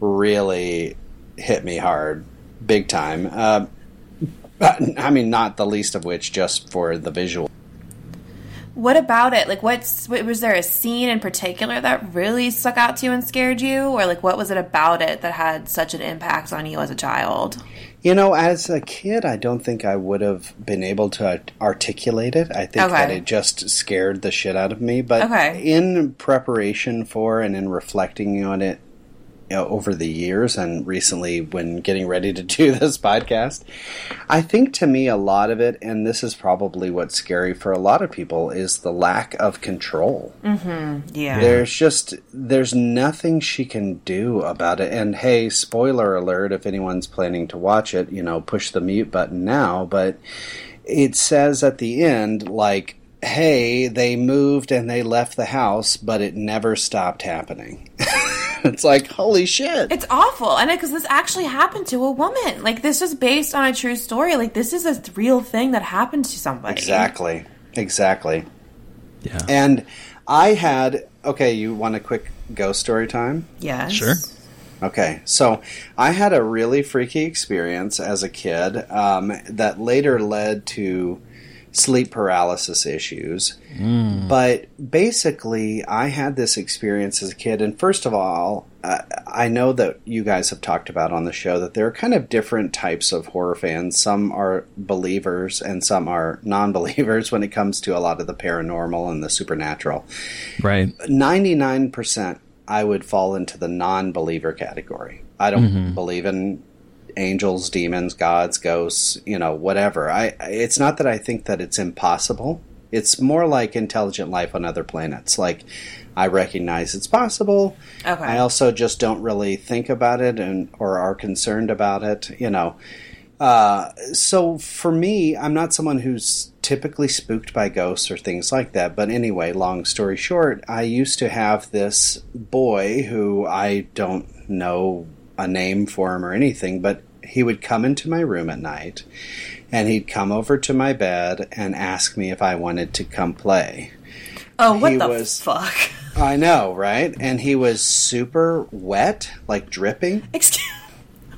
really hit me hard, big time. Uh, I mean, not the least of which just for the visual. What about it? Like, what's what, was there a scene in particular that really stuck out to you and scared you, or like what was it about it that had such an impact on you as a child? You know, as a kid, I don't think I would have been able to articulate it. I think Okay. that it just scared the shit out of me. But Okay. in preparation for and in reflecting on it Uh, over the years and recently when getting ready to do this podcast, I think to me a lot of it, and this is probably what's scary for a lot of people, is the lack of control. Mm-hmm. Yeah. There's just there's nothing she can do about it. And hey, spoiler alert if anyone's planning to watch it, you know, push the mute button now, but it says at the end like hey, they moved and they left the house, but it never stopped happening. it's like holy shit. It's awful, and because this actually happened to a woman. Like this is based on a true story. Like this is a real thing that happened to somebody. Exactly. Exactly. Yeah. And I had okay, you want a quick ghost story time? Yes. Sure. Okay, so I had a really freaky experience as a kid um, that later led to sleep paralysis issues. But basically, I had this experience as a kid, and first of all, uh, I know that you guys have talked about on the show that there are kind of different types of horror fans. Some are believers, and some are non believers when it comes to a lot of the paranormal and the supernatural. Right. 99% I would fall into the non believer category. I don't believe in angels, demons, gods, ghosts, you know, whatever. I it's not that I think that it's impossible. It's more like intelligent life on other planets. Like I recognize it's possible. Okay. I also just don't really think about it and or are concerned about it, you know. Uh, so for me, I'm not someone who's typically spooked by ghosts or things like that. But anyway, long story short, I used to have this boy who I don't know a name for him or anything, but he would come into my room at night and he'd come over to my bed and ask me if I wanted to come play. Oh, what He the was- fuck? I know, right? And he was super wet, like dripping. Excuse.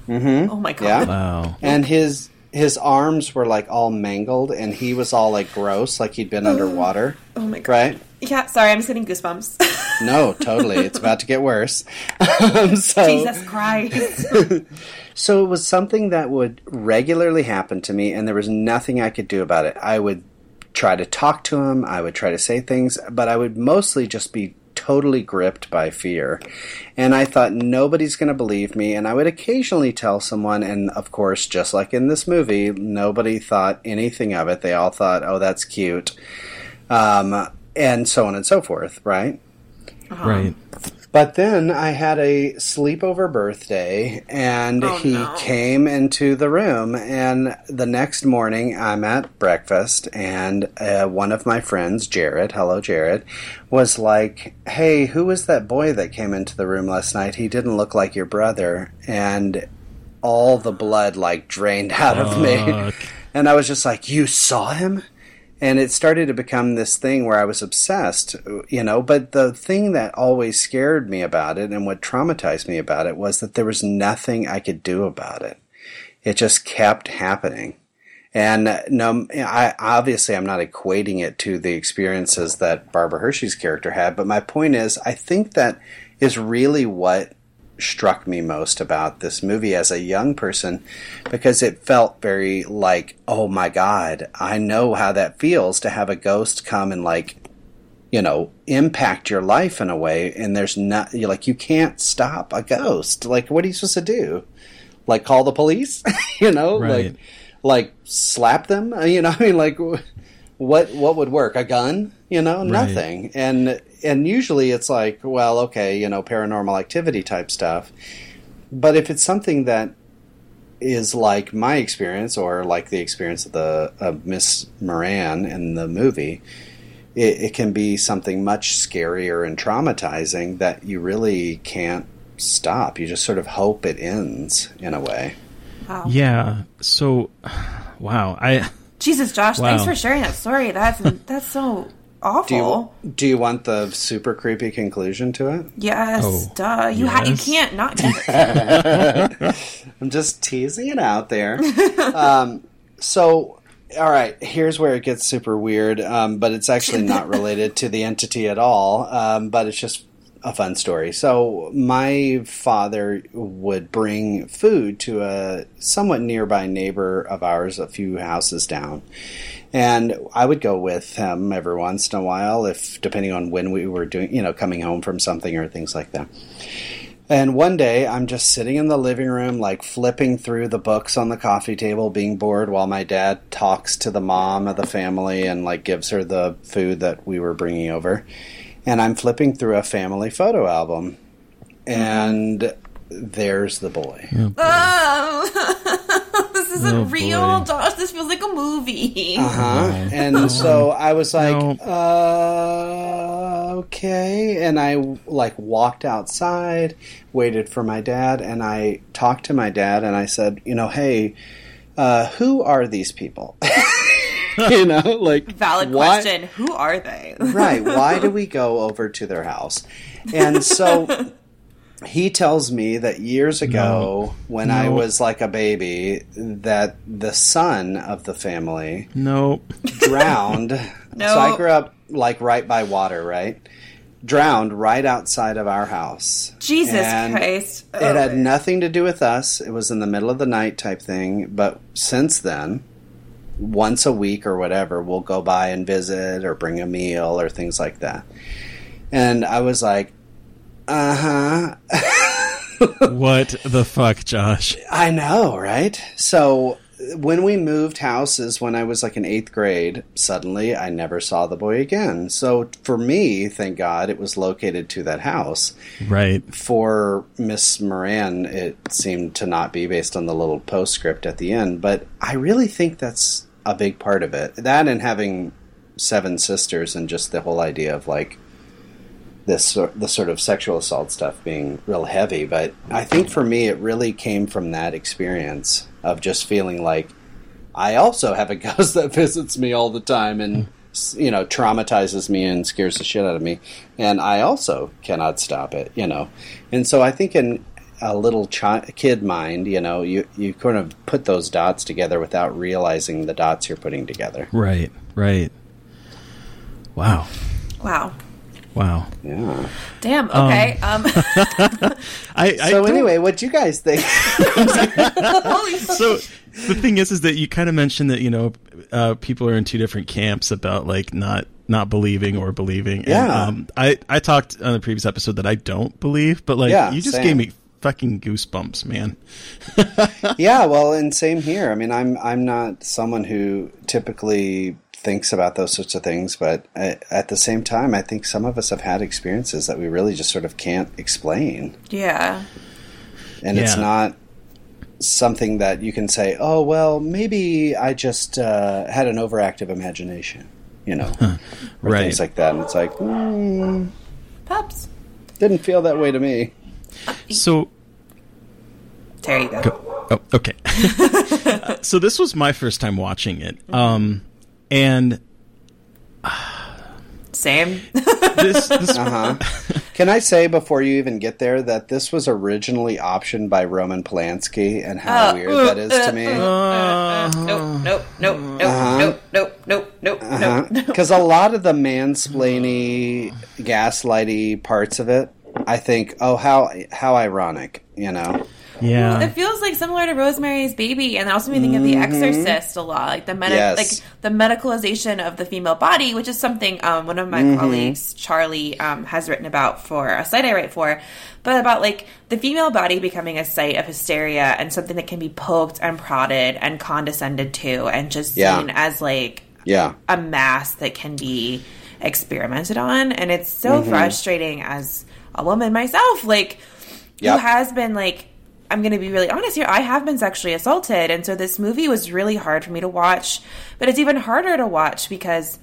Mm-hmm. Oh my god. Yeah. Wow. and his his arms were like all mangled and he was all like gross like he'd been underwater Oh my god. right Yeah. Sorry, I'm just getting goosebumps. no totally it's about to get worse um, so Jesus Christ. so it was something that would regularly happen to me and there was nothing i could do about it. I would try to talk to him i would try to say things but i would mostly just be totally gripped by fear. And i thought nobody's going to believe me and i would occasionally tell someone and of course just like in this movie nobody thought anything of it. They all thought oh that's cute um, and so on and so forth right? Right. But then I had a sleepover birthday, and he came into the room. And the next morning, I'm at breakfast, and uh, one of my friends, Jared, hello, Jared, was like, Hey, who was that boy that came into the room last night? He didn't look like your brother. And all the blood like drained out of me. And I was just like, You saw him? And it started to become this thing where I was obsessed, you know. But the thing that always scared me about it and what traumatized me about it was that there was nothing I could do about it. It just kept happening. And uh, no, I obviously I'm not equating it to the experiences that Barbara Hershey's character had, but my point is, I think that is really what struck me most about this movie as a young person because it felt very like, oh my god, I know how that feels to have a ghost come and like you know impact your life in a way and there's not you're like you can't stop a ghost. Like what are you supposed to do? Like call the police? You know? Right. like like slap them? You know i mean? Like what what would work? A gun? You know? Nothing. And and usually it's like well okay you know paranormal activity type stuff but if it's something that is like my experience or like the experience of the of miss moran in the movie it, it can be something much scarier and traumatizing that you really can't stop you just sort of hope it ends in a way Wow. Yeah. So, wow. I Jesus, Josh, Wow. thanks for sharing that story. That's that's so awful. Do you do you want the super creepy conclusion to it? yes, Oh, duh. You ha- you can't not give it. I'm just teasing it out there. um, so, all right, here's where it gets super weird, um, but it's actually not related to the entity at all. Um, but it's just a fun story. So, my father would bring food to a somewhat nearby neighbor of ours, a few houses down. And I would go with him every once in a while, if depending on when we were doing, you know, coming home from something or things like that. And one day I'm just sitting in the living room, like flipping through the books on the coffee table, being bored while my dad talks to the mom of the family and like gives her the food that we were bringing over. And I'm flipping through a family photo album. Mm-hmm. And there's the boy. Oh, this isn't Oh, real, boy. Josh. This feels like a movie. Uh-huh. And so I was like, No. uh, okay. And I like walked outside, waited for my dad, and I talked to my dad and I said, you know, hey, uh, who are these people? you know, like Valid why- question. Who are they? right. Why do we go over to their house? And so he tells me that years ago, when I was like a baby, that the son of the family Nope. drowned. No. So I grew up like right by water, right? Drowned right outside of our house. Jesus And Christ. It had Oh. nothing to do with us. It was in the middle of the night type thing. But since then, once a week or whatever, we'll go by and visit or bring a meal or things like that. And I was like, uh huh. What the fuck, Josh? I know, right? So when we moved houses when I was like in eighth grade, suddenly I never saw the boy again. So for me, thank God, it was located to that house. Right. For Miss Moran, it seemed to not be based on the little postscript at the end. But I really think that's a big part of it. That and having seven sisters and just the whole idea of like this sort, the sort of sexual assault stuff being real heavy. But I think for me, it really came from that experience of just feeling like I also have a ghost that visits me all the time and you know traumatizes me and scares the shit out of me, and I also cannot stop it. You know, and so I think in a little chi- kid mind, you know, you you kind of put those dots together without realizing the dots you're putting together. Right. Right. Wow. Wow. Wow. Yeah. Damn. Okay. Um. I, I So anyway, what do you guys think? so the thing is, is that you kind of mentioned that you know uh, people are in two different camps about like not not believing or believing. And, Yeah. um, I I talked on the previous episode that I don't believe, but like Yeah, you just same. gave me fucking goosebumps, man. yeah, well, and same here. I mean, I'm I'm not someone who typically thinks about those sorts of things, but I, at the same time, I think some of us have had experiences that we really just sort of can't explain, Yeah. and it's not something that you can say, "Oh, well, maybe I just uh, had an overactive imagination," you know, or Right. things like that. And it's like, mm, Pups. didn't feel that way to me. So There you go. Go. Oh, okay. so this was my first time watching it, um, and uh, same. this, this uh-huh. Can I say before you even get there that this was originally optioned by Roman Polanski and how uh, weird uh, that is to uh, me? Uh, uh, nope, nope, nope, nope, uh-huh. nope, nope, nope, nope, uh-huh. nope. Because a lot of the mansplainy, gaslighty parts of it, I think, oh how how ironic, you know yeah. It feels like similar to Rosemary's Baby, and it also made me think of The Exorcist a lot, like the medi- Yes. like the medicalization of the female body, which is something um, one of my colleagues, Charlie, um, has written about for a site I write for, but about like the female body becoming a site of hysteria and something that can be poked and prodded and condescended to, and just Yeah. seen as like Yeah. a mass that can be experimented on and it's so Mm-hmm. frustrating as a woman myself like Yep. who has been like I'm going to be really honest here. I have been sexually assaulted, and so this movie was really hard for me to watch. But it's even harder to watch because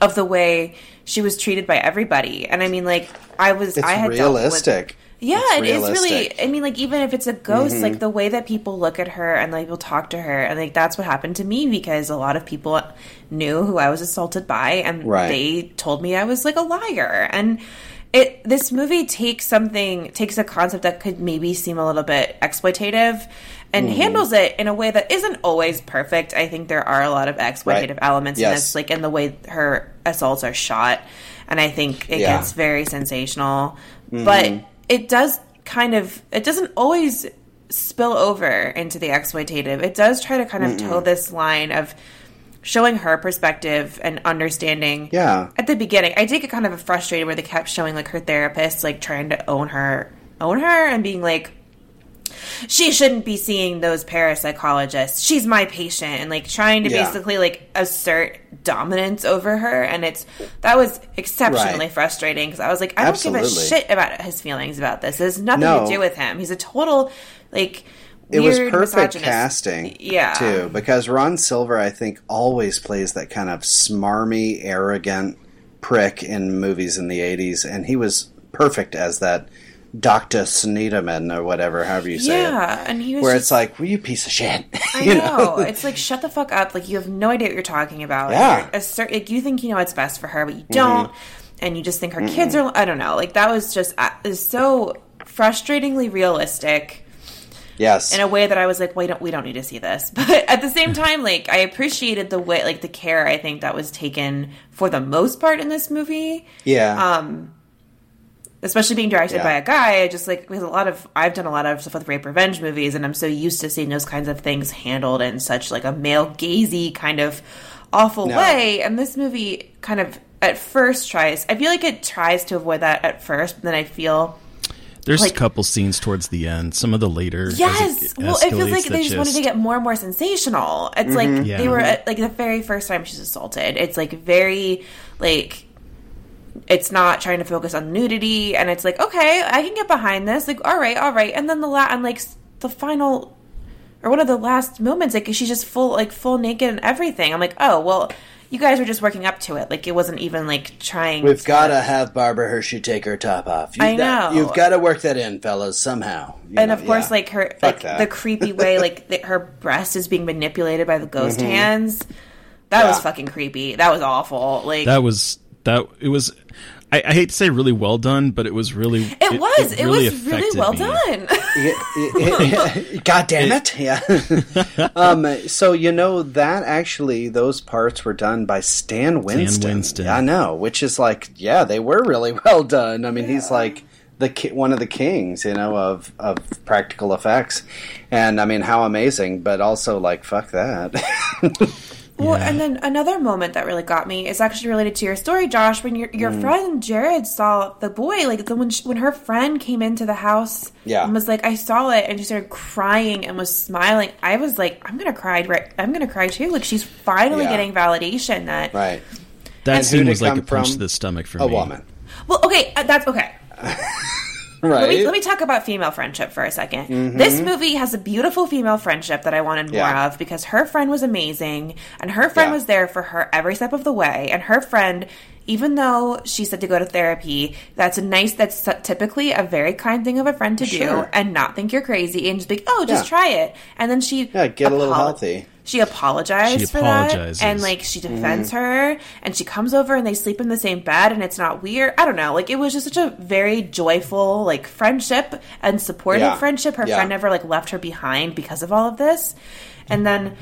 of the way she was treated by everybody. And I mean, like I was, It's I had realistic. With, Yeah, It's it is really. I mean, like even if it's a ghost, Mhm. like the way that people look at her and like people talk to her, and like that's what happened to me because a lot of people knew who I was assaulted by, and Right. they told me I was like a liar. And it this movie takes something takes a concept that could maybe seem a little bit exploitative. And Mhm. handles it in a way that isn't always perfect. I think there are a lot of exploitative Right. elements in this, like in the way her assaults are shot. And I think it Yeah. gets very sensational. But Mhm. it does kind of it doesn't always spill over into the exploitative. It does try to kind of Mm-mm. toe this line of showing her perspective and understanding. Yeah. At the beginning, I did get kind of frustrated where they kept showing like her therapist like trying to own her, own her, and being like, she shouldn't be seeing those parapsychologists. She's my patient, and like trying to Yeah. basically like assert dominance over her. And it's that was exceptionally Right. frustrating because I was like, I don't give a shit about his feelings about this. It has nothing No. to do with him. He's a total like. It was perfect misogynist. casting, Yeah. too, because Ron Silver, I think, always plays that kind of smarmy, arrogant prick in movies in the '80s, and he was perfect as that Doctor Sneiderman or whatever, however you say Yeah, it. and he was where just- it's like, "Well, you piece of shit." I you know. It's like shut the fuck up. Like you have no idea what you're talking about. Yeah. Assert- like you think you know what's best for her, but you don't, and you just think her kids are. I don't know. Like that was just uh, is so frustratingly realistic Yes. in a way that I was like, we don't we don't need to see this. But at the same time, like I appreciated the way, like the care I think that was taken for the most part in this movie. yeah. Um, especially being directed Yeah. by a guy, I just like because a lot of I've done a lot of stuff with rape revenge movies, and I'm so used to seeing those kinds of things handled in such like a male gazy kind of awful No. way. And this movie kind of at first tries. I feel like it tries to avoid that at first, but then I feel There's Like- a couple scenes towards the end. Some of the later. as Yes. it well, it feels like that they just, wanted to get more and more sensational. It's like mm-hmm. Yeah. they were at, like the very first time she's assaulted. It's like very like it's not trying to focus on nudity, and it's like okay, I can get behind this. Like all right, all right, and then the la- and like the final or one of the last moments, like she's just full like full naked and everything. I'm like oh well. You guys were just working up to it, like it wasn't even like trying. We've to- got to have Barbara Hershey take her top off. You've I got- know. you've got to work that in, fellas, somehow. You and know, of course, yeah. like her, Fuck like that. the creepy way, like the, her breast is being manipulated by the ghost Mhm. hands. That was fucking creepy. That was awful. Like That was that. It was. I, I hate to say really well done, but it was really. it, was. It, really was really well me. done. God damn it! Yeah. um, so you know that actually those parts were done by Stan Winston. Stan Winston. I know, which is like, yeah, they were really well done. I mean, he's like the ki- one of the kings, you know, of of practical effects, and I mean, how amazing! But also, like, fuck that. Well, and then another moment that really got me is actually related to your story, Josh. When your your Mm. friend Jared saw the boy, like the, when she, when her friend came into the house, Yeah. and was like, "I saw it," and she started crying and was smiling. I was like, "I'm gonna cry, right? I'm gonna cry too." Like she's finally Yeah. getting validation that right. That And scene was like a punch to the stomach for A me. woman, Well, okay, uh, that's okay. right? Let me, let me talk about female friendship for a 2nd Mhm. This movie has a beautiful female friendship that I wanted more Yeah. of because her friend was amazing and her friend Yeah. was there for her every step of the way. And her friend, even though she said to go to therapy, that's a nice, that's typically a very kind thing of a friend to do and not think you're crazy and just be, oh, just Yeah. try it. And then she yeah, get a little healthy. She apologized She for that, and like she defends Mm-hmm. her, and she comes over and they sleep in the same bed, and it's not weird. I don't know, like it was just such a very joyful like friendship and supportive Yeah. friendship. Her Yeah. friend never like left her behind because of all of this, and then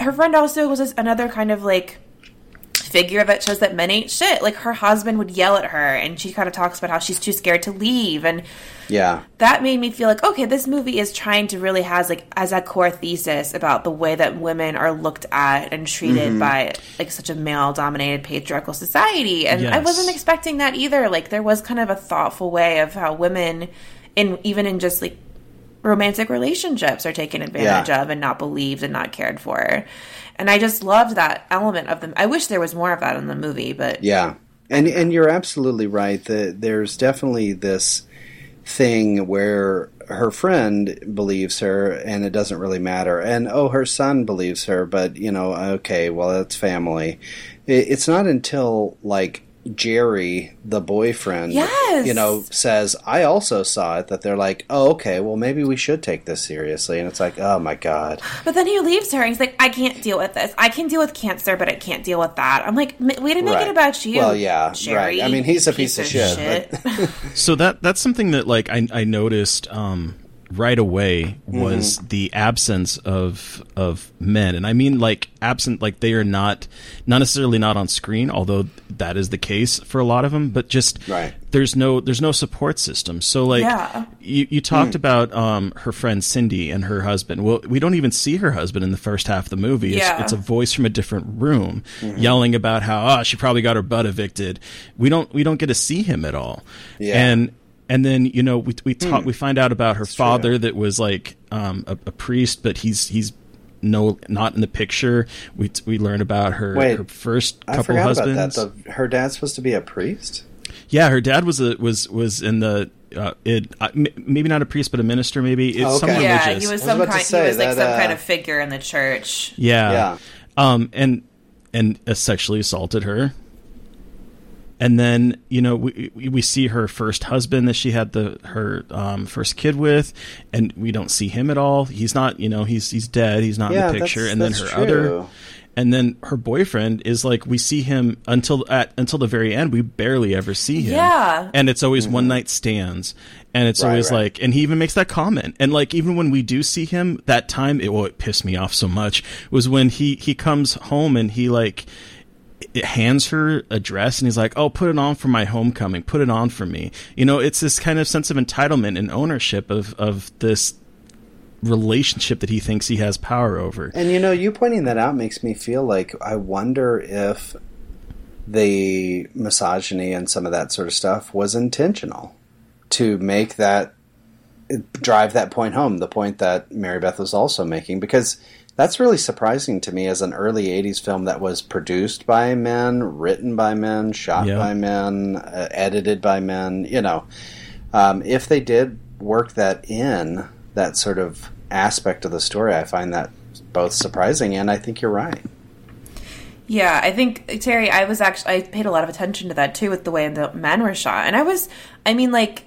her friend also was just another kind of like figure that shows that men ain't shit. Like her husband would yell at her, and she kind of talks about how she's too scared to leave, and Yeah, that made me feel like okay this movie is trying to really has like as a core thesis about the way that women are looked at and treated Mm-hmm. by like such a male dominated patriarchal society and i wasn't expecting that either like there was kind of a thoughtful way of how women in even in just like romantic relationships are taken advantage Yeah. of and not believed and not cared for and i just loved that element of them i wish there was more of that in the movie but Yeah, and and you're absolutely right. That there's definitely this thing where her friend believes her, and it doesn't really matter. And oh, her son believes her, but you know, okay, well, that's family. It's not until like Jerry, the boyfriend, Yes. you know, says, I also saw it, that they're like, oh, okay, well, maybe we should take this seriously. And it's like, oh my God. But then he leaves her and he's like, I can't deal with this. I can deal with cancer, but I can't deal with that. I'm like, we didn't make Right. it about you. Well, yeah, Jerry, right. I mean, he's a piece of shit, shit. So that that's something that like I, I noticed um, right away was Mm-hmm. the absence of of men, and I mean like absent like they are not not necessarily not on screen, although that is the case for a lot of them, but just Right. there's no there's no support system. So like Yeah. you you talked about um, her friend Cindy and her husband. Well, we don't even see her husband in the first half of the movie. It's, Yeah. it's a voice from a different room Mm-hmm. yelling about how oh she probably got her butt evicted. We don't we don't get to see him at all. Yeah. And and then you know we we talk Hmm. we find out about her father that was like um, a, a priest, but he's he's no not in the picture. We we learn about her, Wait, her first I couple forgot husbands. about that. The, her dad's supposed to be a priest? Yeah, her dad was a was was in the uh, it uh, m- maybe not a priest but a minister maybe it's Oh, okay. some Yeah, he was I was some kind. say he was like that, some uh, kind of figure in the church. yeah Yeah. um and and uh, sexually assaulted her and then you know we we we see her first husband that she had the her um, first kid with, and we don't see him at all. He's not you know he's he's dead. He's not Yeah, in the picture. that's- And then her true. other, and then her boyfriend is like we see him until at until the very end. We barely ever see him. Yeah. and it's always one night stands, and it's Mm-hmm. Right, always right. like, and he even makes that comment. And like even when we do see him that time, it well it pissed me off so much was when he he comes home and he like it hands her a dress and he's like, "Oh, put it on for my homecoming. Put it on for me." You know, it's this kind of sense of entitlement and ownership of of this relationship that he thinks he has power over. And you know, you pointing that out makes me feel like I wonder if the misogyny and some of that sort of stuff was intentional to make that drive that point home, the point that Mary Beth was also making, because that's really surprising to me as an early 80s film that was produced by men, written by men, shot Yeah. by men, uh, edited by men, you know. Um, if they did work that in, that sort of aspect of the story, I find that both surprising and I think you're right. Yeah, I think Terry. I was actually I paid a lot of attention to that too with the way the men were shot, and I was, I mean, like,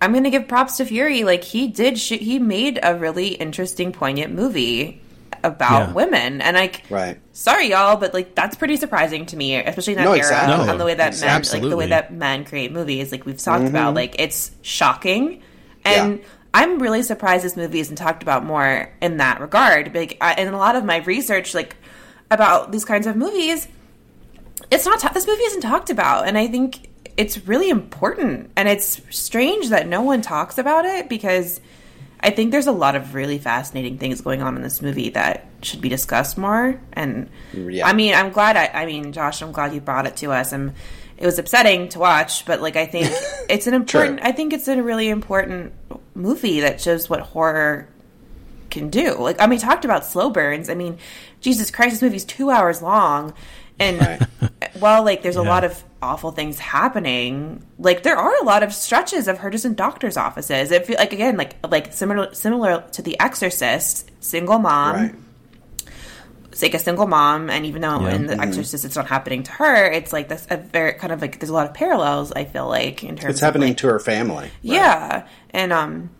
I'm gonna give props to Furie. Like he did, sh- he made a really interesting, poignant movie about Yeah. women, and like, Right. sorry y'all, but like that's pretty surprising to me, especially in that No, era, exactly. No, on the way that men, like the way that men create movies. Like we've talked about, like it's shocking, and Mm-hmm. Yeah. I'm really surprised this movie isn't talked about more in that regard. Like, I, in a lot of my research, like about these kinds of movies, it's not. Ta- this movie isn't talked about, and I think it's really important. And it's strange that no one talks about it because I think there's a lot of really fascinating things going on in this movie that should be discussed more. And Yeah. I mean, I'm glad. I, I mean, Josh, I'm glad you brought it to us. And it was upsetting to watch, but like I think it's an important. I think it's a really important movie that shows what horror can do. Like, I mean, talked about slow burns. I mean, Jesus Christ, this movie's two hours long, and while like there's a lot of awful things happening, like there are a lot of stretches of her just in doctors' offices. It feel like again, like like similar similar to The Exorcist, single mom. Right. It's like a single mom, and even though Yeah. in The Exorcist it's not happening to her, it's like this a very kind of like there's a lot of parallels. I feel like in terms It's happening like, to her family. yeah, and um,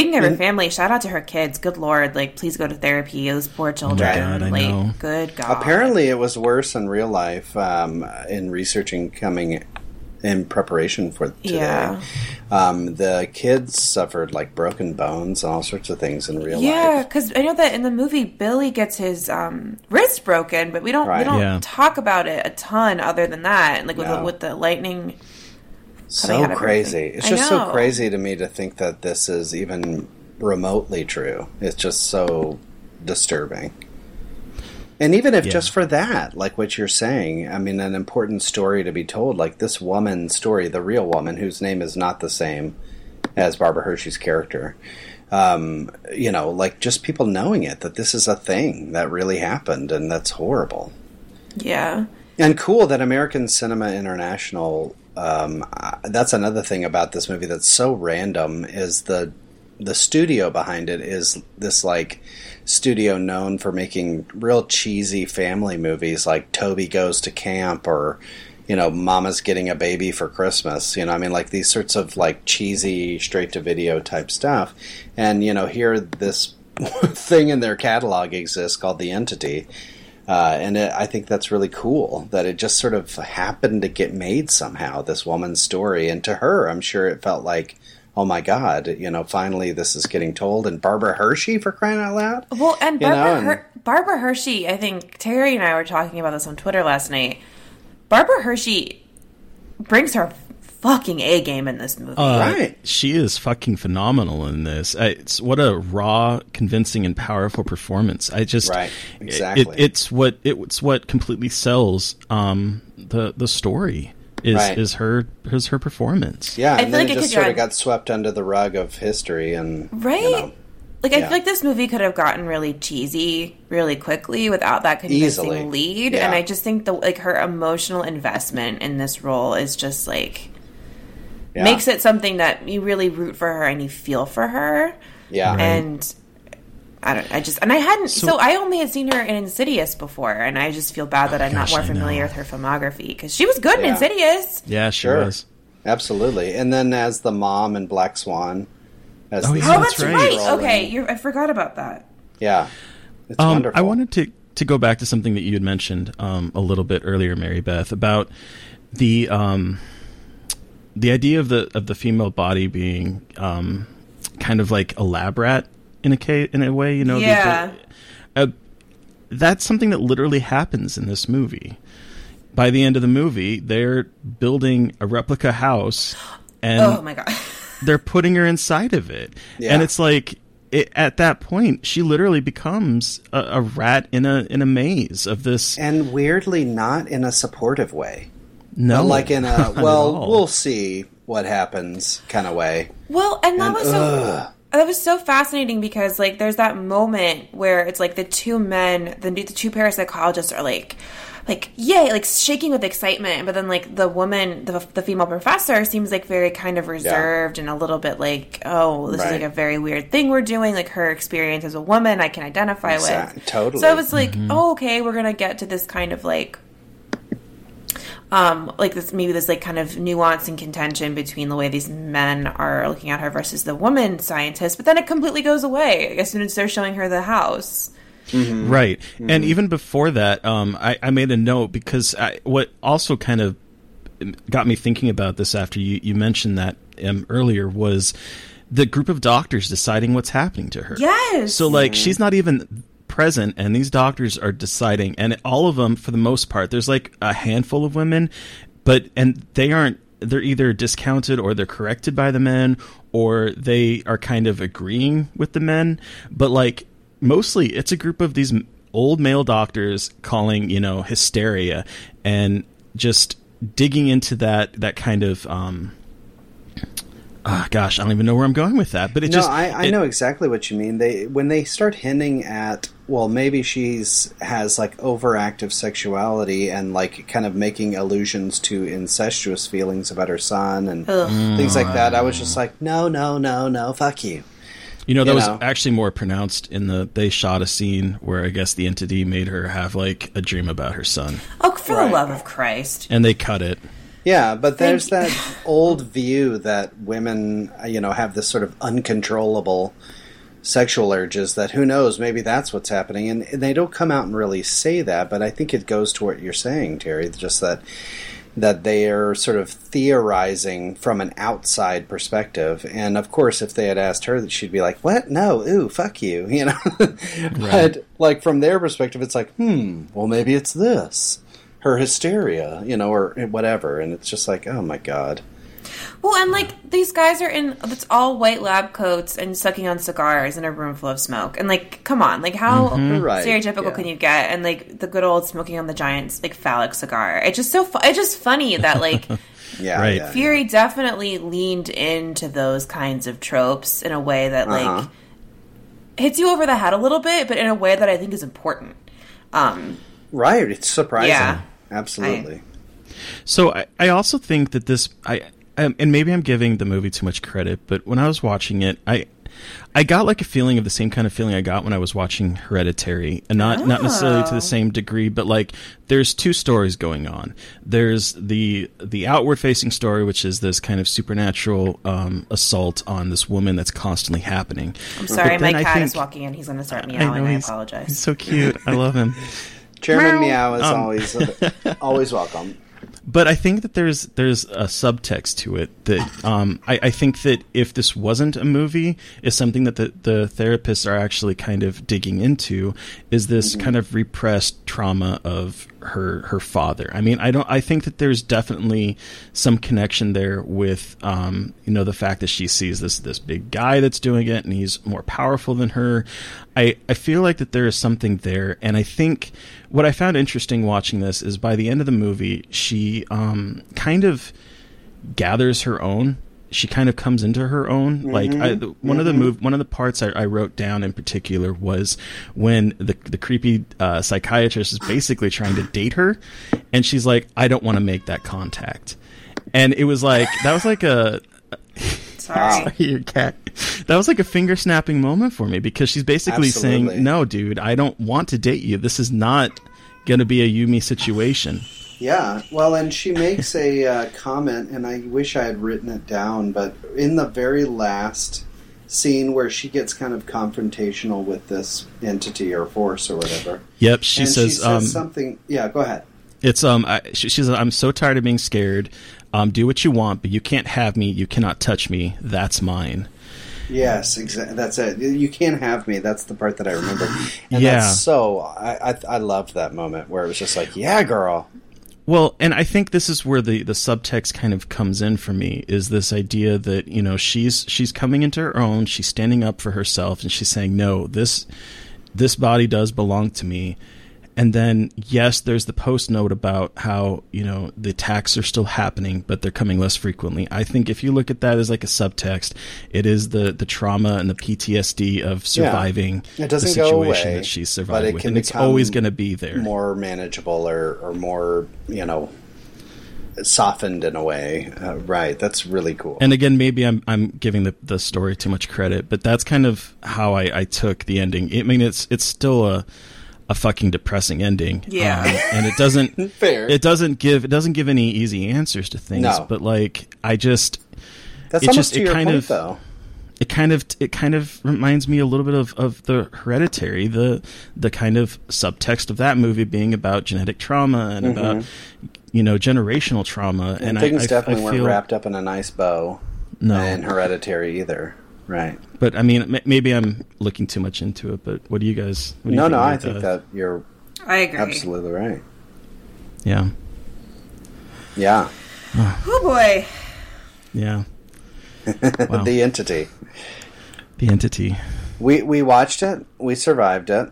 speaking of her family, shout out to her kids. Good lord, like please go to therapy. Those poor children. God, I know. good god. Apparently, it was worse in real life um, in researching coming in preparation for today. Yeah. Um, the kids suffered like broken bones and all sorts of things in real Yeah, life. Yeah, because I know that in the movie Billy gets his um, wrist broken, but we don't we don't Yeah. talk about it a ton other than that. Like with the, No. with the lightning. Coming So out of crazy. everything. It's just so crazy to me to think that this is even remotely true. It's just so disturbing. And even if Yeah. just for that, like what you're saying, I mean, an important story to be told, like this woman's story, the real woman whose name is not the same as Barbara Hershey's character. Um, you know, like just people knowing it, that this is a thing that really happened and that's horrible. Yeah. And cool that American Cinema International. Um, uh, that's another thing about this movie that's so random is the the studio behind it is this like studio known for making real cheesy family movies like Toby Goes to Camp or you know Mama's Getting a Baby for Christmas. You know, I mean like these sorts of like cheesy straight to video type stuff. And you know, here this thing in their catalog exists called The Entity. Uh, and it, I think that's really cool that it just sort of happened to get made somehow. This woman's story, and to her, I'm sure it felt like, oh my god, you know, finally this is getting told. And Barbara Hershey for crying out loud. Well, and You know, Her- Barbara Hershey, I think Terry and I were talking about this on Twitter last night. Barbara Hershey brings her fucking A game in this movie. Uh, Right. She is fucking phenomenal in this. It's what a raw, convincing, and powerful performance. I just Right, exactly. It, it's what it, it's what completely sells um, the the story. Is Right. is her is her performance? Yeah, I and feel then like it it just sort of drive- got swept under the rug of history, and Right? You know, like I yeah. feel like this movie could have gotten really cheesy really quickly without that convincing Easily. lead, Yeah. and I just think the like her emotional investment in this role is just like yeah. makes it something that you really root for her and you feel for her. Yeah, and I don't. I just and I hadn't. So, I only had seen her in Insidious before, and I just feel bad that I'm gosh, not more I familiar know. with her filmography because she was good in Insidious. Yeah, she Sure. was. absolutely. And then as the mom in Black Swan, as Oh, the yeah, Oh, that's that's right. right. Okay, you're, I forgot about that. yeah, it's Um, wonderful. I wanted to to go back to something that you had mentioned um, a little bit earlier, Mary Beth, about the um, the idea of the of the female body being um, kind of like a lab rat in a ca- in a way, you know. Yeah. the- uh, that's something that literally happens in this movie. By the end of the movie, they're building a replica house, and Oh my god. they're putting her inside of it, Yeah. and it's like it, at that point she literally becomes a, a rat in a in a maze of this. and weirdly not in a supportive way, No, but like in a well, we'll see what happens kind of way. Well, and that And, was so that was so fascinating because like there's that moment where it's like the two men, the, the two parapsychologists are like like yay, like shaking with excitement, but then like the woman, the, the female professor seems like very kind of reserved and a little bit like, oh, this is like a very weird thing we're doing. Like her experience as a woman, I can identify Exact- with. totally. So I was like, Mm-hmm. oh, okay, we're gonna get to this kind of like um like this maybe this like kind of nuance and contention between the way these men are looking at her versus the woman scientist but then it completely goes away as soon as they're showing her the house right. And even before that, um, I, I made a note because I, what also kind of got me thinking about this after you, you mentioned that um, earlier was the group of doctors deciding what's happening to her. yes So like she's not even present and these doctors are deciding and all of them for the most part there's like a handful of women but and they aren't they're either discounted or they're corrected by the men or they are kind of agreeing with the men. But like mostly it's a group of these old male doctors calling you know hysteria and just digging into that that kind of um ah, gosh i don't even know where i'm going with that but it no, just I, I it- know exactly what you mean. They when they start hinting at well, maybe she's has like overactive sexuality and like kind of making allusions to incestuous feelings about her son and things like that. I was just like, no, no, no, no, fuck you. You know, that you was know? actually more pronounced in the. They shot a scene where I guess the entity made her have like a dream about her son, oh for Right. the love of christ and they cut it. Yeah, but there's Thank- that old view that women, uh, you know, have this sort of uncontrollable sexual urges that who knows, maybe that's what's happening. And, and they don't come out and really say that, but I think it goes to what you're saying, Terry, just that that they are sort of theorizing from an outside perspective. And of course, if they had asked her, that she'd be like, "What? No, ooh, fuck you," you know. But like from their perspective, it's like, hmm, well, maybe it's this, her hysteria, you know, or whatever. And it's just like, oh my god. well and like these guys are in it's all white lab coats and sucking on cigars in a room full of smoke and like come on like how Right, stereotypical yeah. can you get and like the good old smoking on the giant's like phallic cigar it's just so fu- it's just funny that like Yeah, Right. yeah, Furie definitely leaned into those kinds of tropes in a way that like Uh-huh. hits you over the head a little bit, but in a way that I think is important. Um, right. It's surprising. Yeah. Absolutely. So I, I also think that this I um, and maybe I'm giving the movie too much credit, but when I was watching it, I I got like a feeling of the same kind of feeling I got when I was watching Hereditary, and not not necessarily to Oh. the same degree, but like there's two stories going on. There's the the outward facing story, which is this kind of supernatural um, assault on this woman that's constantly happening. I'm sorry, my then I cat is walking in. He's going to start I meowing. know I, apologize. he's so cute. I love him. Chairman Meow. Is Um, always always welcome. but I think that there's there's a subtext to it that um, I, I think that if this wasn't a movie, is something that the, the therapists are actually kind of digging into is this kind of repressed trauma of her her father. I mean, I don't. I think that there's definitely some connection there with um, you know the fact that she sees this this big guy that's doing it and he's more powerful than her. I I feel like that there is something there, and I think what I found interesting watching this is by the end of the movie, she um, kind of gathers her own. She kind of comes into her own. Like I, the- one of the move, one of the parts I, I wrote down in particular was when the the creepy uh, psychiatrist is basically trying to date her, and she's like, "I don't want to make that contact," and it was like that was like a Sorry. Sorry, your cat. That was like a finger snapping moment for me because she's basically Absolutely. saying, "No, dude, I don't want to date you. This is not going to be a Yumi situation." Yeah, well, and she makes a uh, comment, and I wish I had written it down, but in the very last scene where she gets kind of confrontational with this entity or force or whatever, Yep, she and says, she says um, something. Yeah, go ahead. It's um, I, she, she says, "I'm so tired of being scared. Um, do what you want, but you can't have me. You cannot touch me. That's mine." Yes, exactly. That's it. You can't have me. That's the part that I remember. And Yeah. that's so. I, I I loved that moment where it was just like, yeah, girl. Well, and I think this is where the, the subtext kind of comes in for me is this idea that, you know, she's she's coming into her own, she's standing up for herself and she's saying, "No, this this body does belong to me." And then yes, there's the post note about how, you know, the attacks are still happening, but they're coming less frequently. I think if you look at that as like a subtext, it is the the trauma and the PTSD of surviving It doesn't the go situation away, that she's but survived it with. can And it's always going to be there. more manageable or or more you know softened in a way. Uh, right. That's really cool. And again, maybe I'm I'm giving the, the story too much credit, but that's kind of how I, I took the ending. I mean, it's it's still a a fucking depressing ending. Yeah. Um, and it doesn't Fair. It doesn't give it doesn't give any easy answers to things. No. But like, I just That's it just- to it your kind point, of- though. it kind of it kind of reminds me a little bit of, of the hereditary the the kind of subtext of that movie being about genetic trauma and about you know generational trauma and, And things I, definitely I weren't wrapped up in a nice bow. No. in Hereditary either. Right. But I mean, m- maybe I'm looking too much into it. But what do you guys? What do you No, no, I about think that you're I agree. absolutely right. Yeah, Yeah. Oh boy. yeah. Wow. the entity. The entity. We we watched it. We survived it.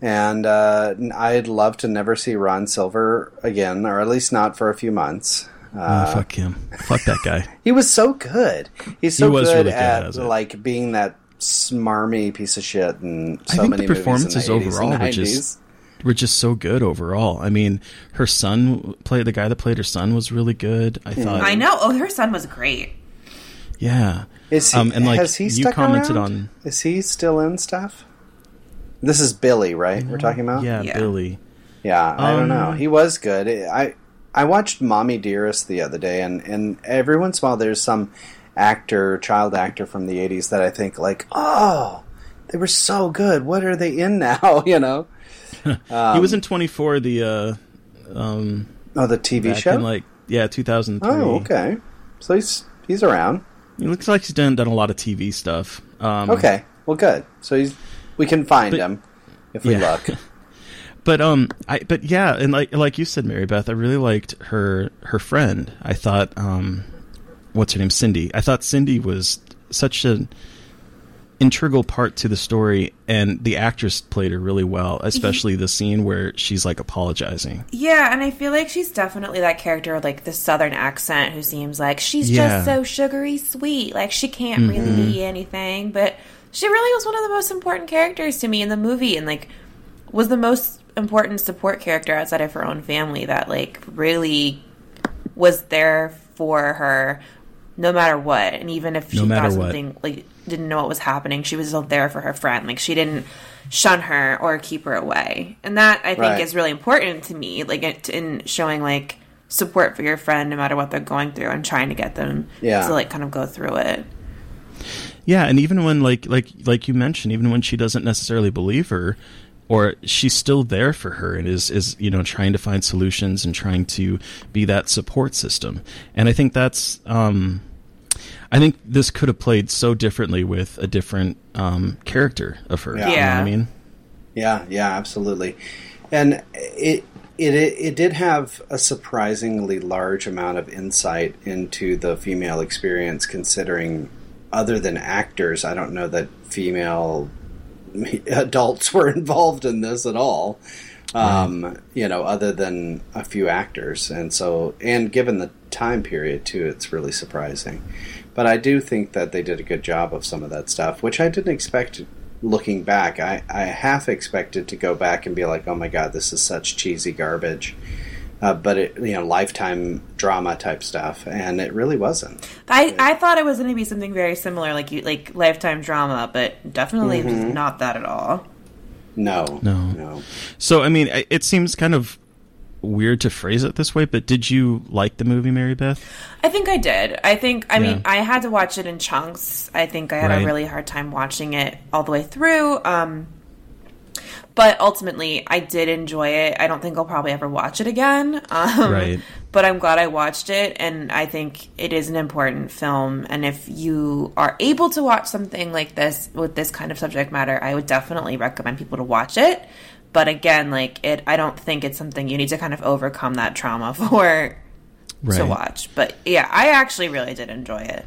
And uh, I'd love to never see Ron Silver again, or at least not for a few months. Uh, oh, fuck him. Fuck that guy. He was so good. He's so He was good really good at as like being that smarmy piece of shit and I think many the performances the overall and were just were just so good overall. I mean, her son played the guy that played her son was really good. I thought. I know. Oh, her son was great. Yeah. Is he, Um, and, like, has he you commented around? on- Is he still in stuff? This is Billy, right? We're talking about. Yeah, Yeah. Billy. Yeah, I don't Um, know. He was good. I I watched Mommy Dearest the other day, and and every once in a while there's some actor, child actor from the '80s that I think like, oh, they were so good. What are they in now? you know? he was in 24. The uh, um, Oh, the TV back show. in like yeah 2003. oh, okay. So he's he's around. He looks like he's done done a lot of TV stuff. Um, Okay, well, good. So he's we can find But- him if we Yeah. look. But um, I but yeah, and like like you said, Mary Beth, I really liked her her friend. I thought um, what's her name, Cindy. I thought Cindy was such an integral part to the story, and the actress played her really well, especially the scene where she's like apologizing. Yeah, and I feel like she's definitely that character like the southern accent who seems like she's Yeah. just so sugary sweet. Like she can't really Mm-hmm. be anything, but she really was one of the most important characters to me in the movie and like was the most important support character outside of her own family that like really was there for her no matter what. And even if she No matter thought what. something like didn't know what was happening, she was still there for her friend. Like she didn't shun her or keep her away. And that I think Right. is really important to me, like in showing like support for your friend no matter what they're going through and trying to get them Yeah. to like kind of go through it. Yeah, and even when like like like you mentioned, even when she doesn't necessarily believe her, or she's still there for her and is is you know trying to find solutions and trying to be that support system. And I think that's um, I think this could have played so differently with a different um, character of her. Yeah. You know what Yeah. I mean? Yeah, yeah, absolutely. And it it it did have a surprisingly large amount of insight into the female experience considering other than actors, I don't know that female adults were involved in this at all. Um, you know, other than a few actors, and so, and given the time period too, it's really surprising. But I do think that they did a good job of some of that stuff, which I didn't expect. Looking back, I, I half expected to go back and be like, "Oh my god, this is such cheesy garbage," uh, but it, you know, lifetime drama type stuff, and it really wasn't. I, I thought it was going to be something very similar, like you like lifetime drama, but definitely Mm-hmm. not that at all. No, No. no. So I mean, it seems kind of weird to phrase it this way, but did you like the movie Mary Beth? I think I did. I think I mean I had to watch it in chunks. I think I had Right. a really hard time watching it all the way through. Um, but ultimately, I did enjoy it. I don't think I'll probably ever watch it again. Um, Right. But I'm glad I watched it, and I think it is an important film. And if you are able to watch something like this with this kind of subject matter, I would definitely recommend people to watch it. But again, like it, I don't think it's something you need to kind of overcome that trauma for to watch. But yeah, I actually really did enjoy it.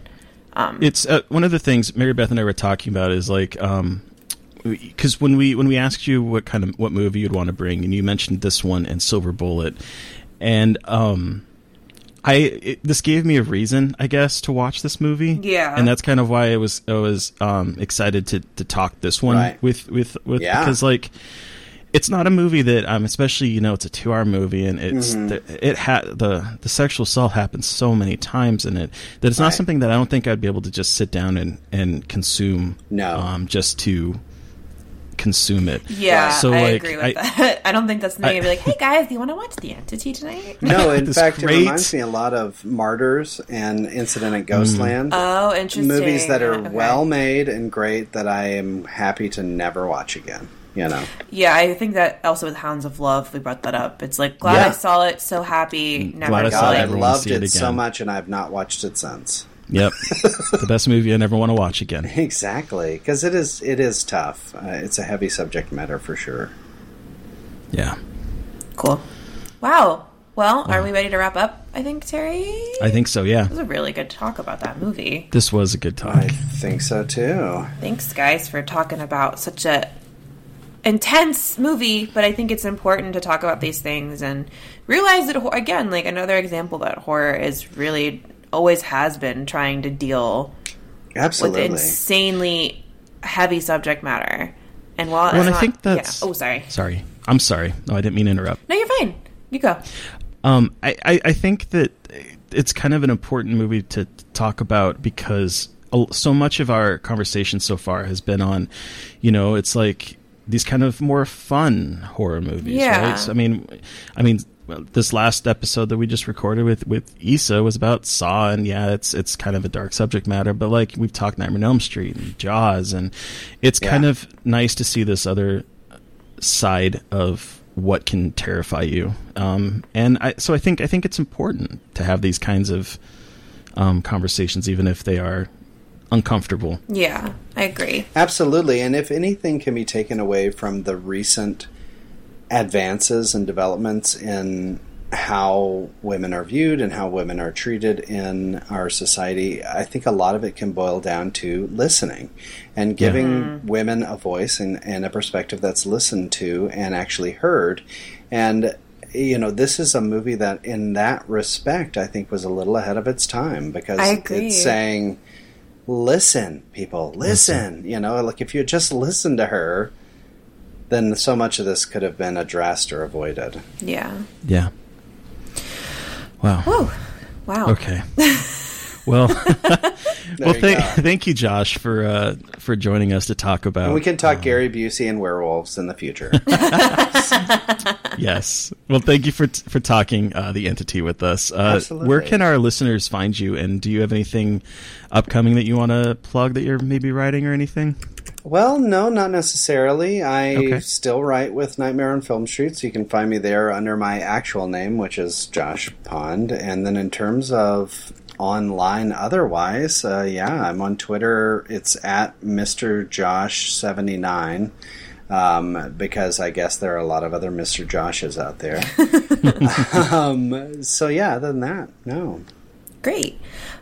Um, it's uh, one of the things Mary Beth and I were talking about is like um because when we when we asked you what kind of what movie you'd want to bring and you mentioned this one and Silver Bullet and um I it, this gave me a reason I guess to watch this movie Yeah. and that's kind of why I was I was um excited to to talk this one Right. with with with Yeah. because like it's not a movie that um especially you know it's a 2 hour movie and it's Mm-hmm. the, it had the the sexual assault happens so many times in it that it's not Right. something that I don't think I'd be able to just sit down and and consume No. um just to consume it Yeah, so I like agree with I, that. I don't think that's something I- I'd be like, "Hey guys, do you want to watch The Entity tonight?" No, in fact, great. it reminds me a lot of Martyrs and Incident at Ghostland. Mm. Oh, interesting. movies that are Okay. well made and great that I am happy to never watch again. You know, Yeah, I think that also with Hounds of Love, we brought that up. It's like glad Yeah. I saw it, so happy. Mm, never Glad I saw saw it. I loved it it, so much, and I've not watched it since. Yep the best movie I never want to watch again Exactly, because it is it is tough. Uh, it's a heavy subject matter for sure. yeah Cool. Wow. Well, are we ready to wrap up? I think Terry. I think so yeah It was a really good talk about that movie. this was a good talk I think so too. Thanks, guys, for talking about such a intense movie. But I think it's important to talk about these things and realize that again, like another example that horror is really always has been trying to deal with Absolutely. insanely heavy subject matter. And while well it's and I think that's yeah. oh sorry sorry I'm sorry no I didn't mean to interrupt no you're fine you go Um, I, I, I think that it's kind of an important movie to talk about because so much of our conversation so far has been on, you know, it's like these kind of more fun horror movies, Yeah. right? So, I mean, I mean, well, this last episode that we just recorded with with Issa was about Saw, and yeah, it's it's kind of a dark subject matter, but like we've talked Nightmare on Elm Street and Jaws, and it's Yeah. kind of nice to see this other side of what can terrify you. Um, and I, so I think I think it's important to have these kinds of um, conversations, even if they are uncomfortable. yeah I agree Absolutely, and if anything can be taken away from the recent advances and developments in how women are viewed and how women are treated in our society, I think a lot of it can boil down to listening and giving mm-hmm. women a voice and, and a perspective that's listened to and actually heard. And you know, this is a movie that, in that respect, I think was a little ahead of its time because it's saying, listen, people, listen. You know, like if you just listen to her, then so much of this could have been addressed or avoided. yeah Yeah. Wow. Whew. wow Okay. Well, well, you thank, thank you, Josh, for uh, for joining us to talk about. And we can talk Gary Busey and werewolves in the future. Yes. Well, thank you for for talking uh, the entity with us. Uh, Absolutely. Where can our listeners find you? And do you have anything upcoming that you want to plug that you're maybe writing or anything? Well, no, not necessarily. I Okay. still write with Nightmare on Film Street, so you can find me there under my actual name, which is Josh Pond. And then in terms of online otherwise, uh, yeah, I'm on Twitter. It's at Mr. Josh79. Um, because I guess there are a lot of other Mr. Joshes out there. um, so yeah, other than that, no. Great.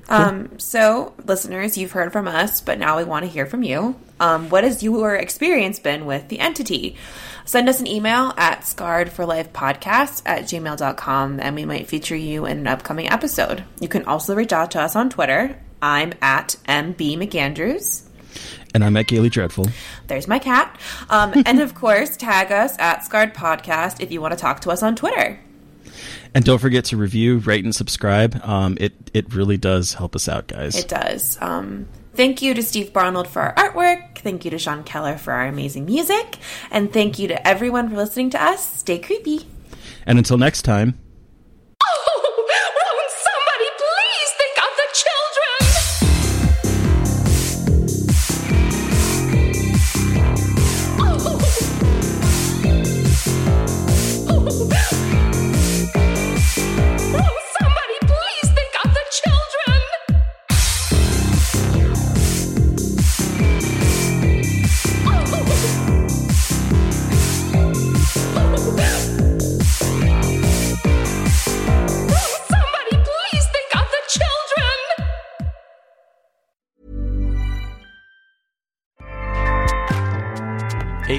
Um, so, listeners, you've heard from us, but now we want to hear from you. Um, what has your experience been with the entity? Send us an email at scarredforlifepodcast at gmail.com and we might feature you in an upcoming episode. You can also reach out to us on Twitter. I'm at MB McAndrews. And I'm at Gayly Dreadful. There's my cat. Um, and of course, tag us at Scarred Podcast if you want to talk to us on Twitter. And don't forget to review, rate, and subscribe. Um, it it really does help us out, guys. It does. Um, thank you to Steve Barnold for our artwork. Thank you to Sean Keller for our amazing music. And thank you to everyone for listening to us. Stay creepy. and until next time,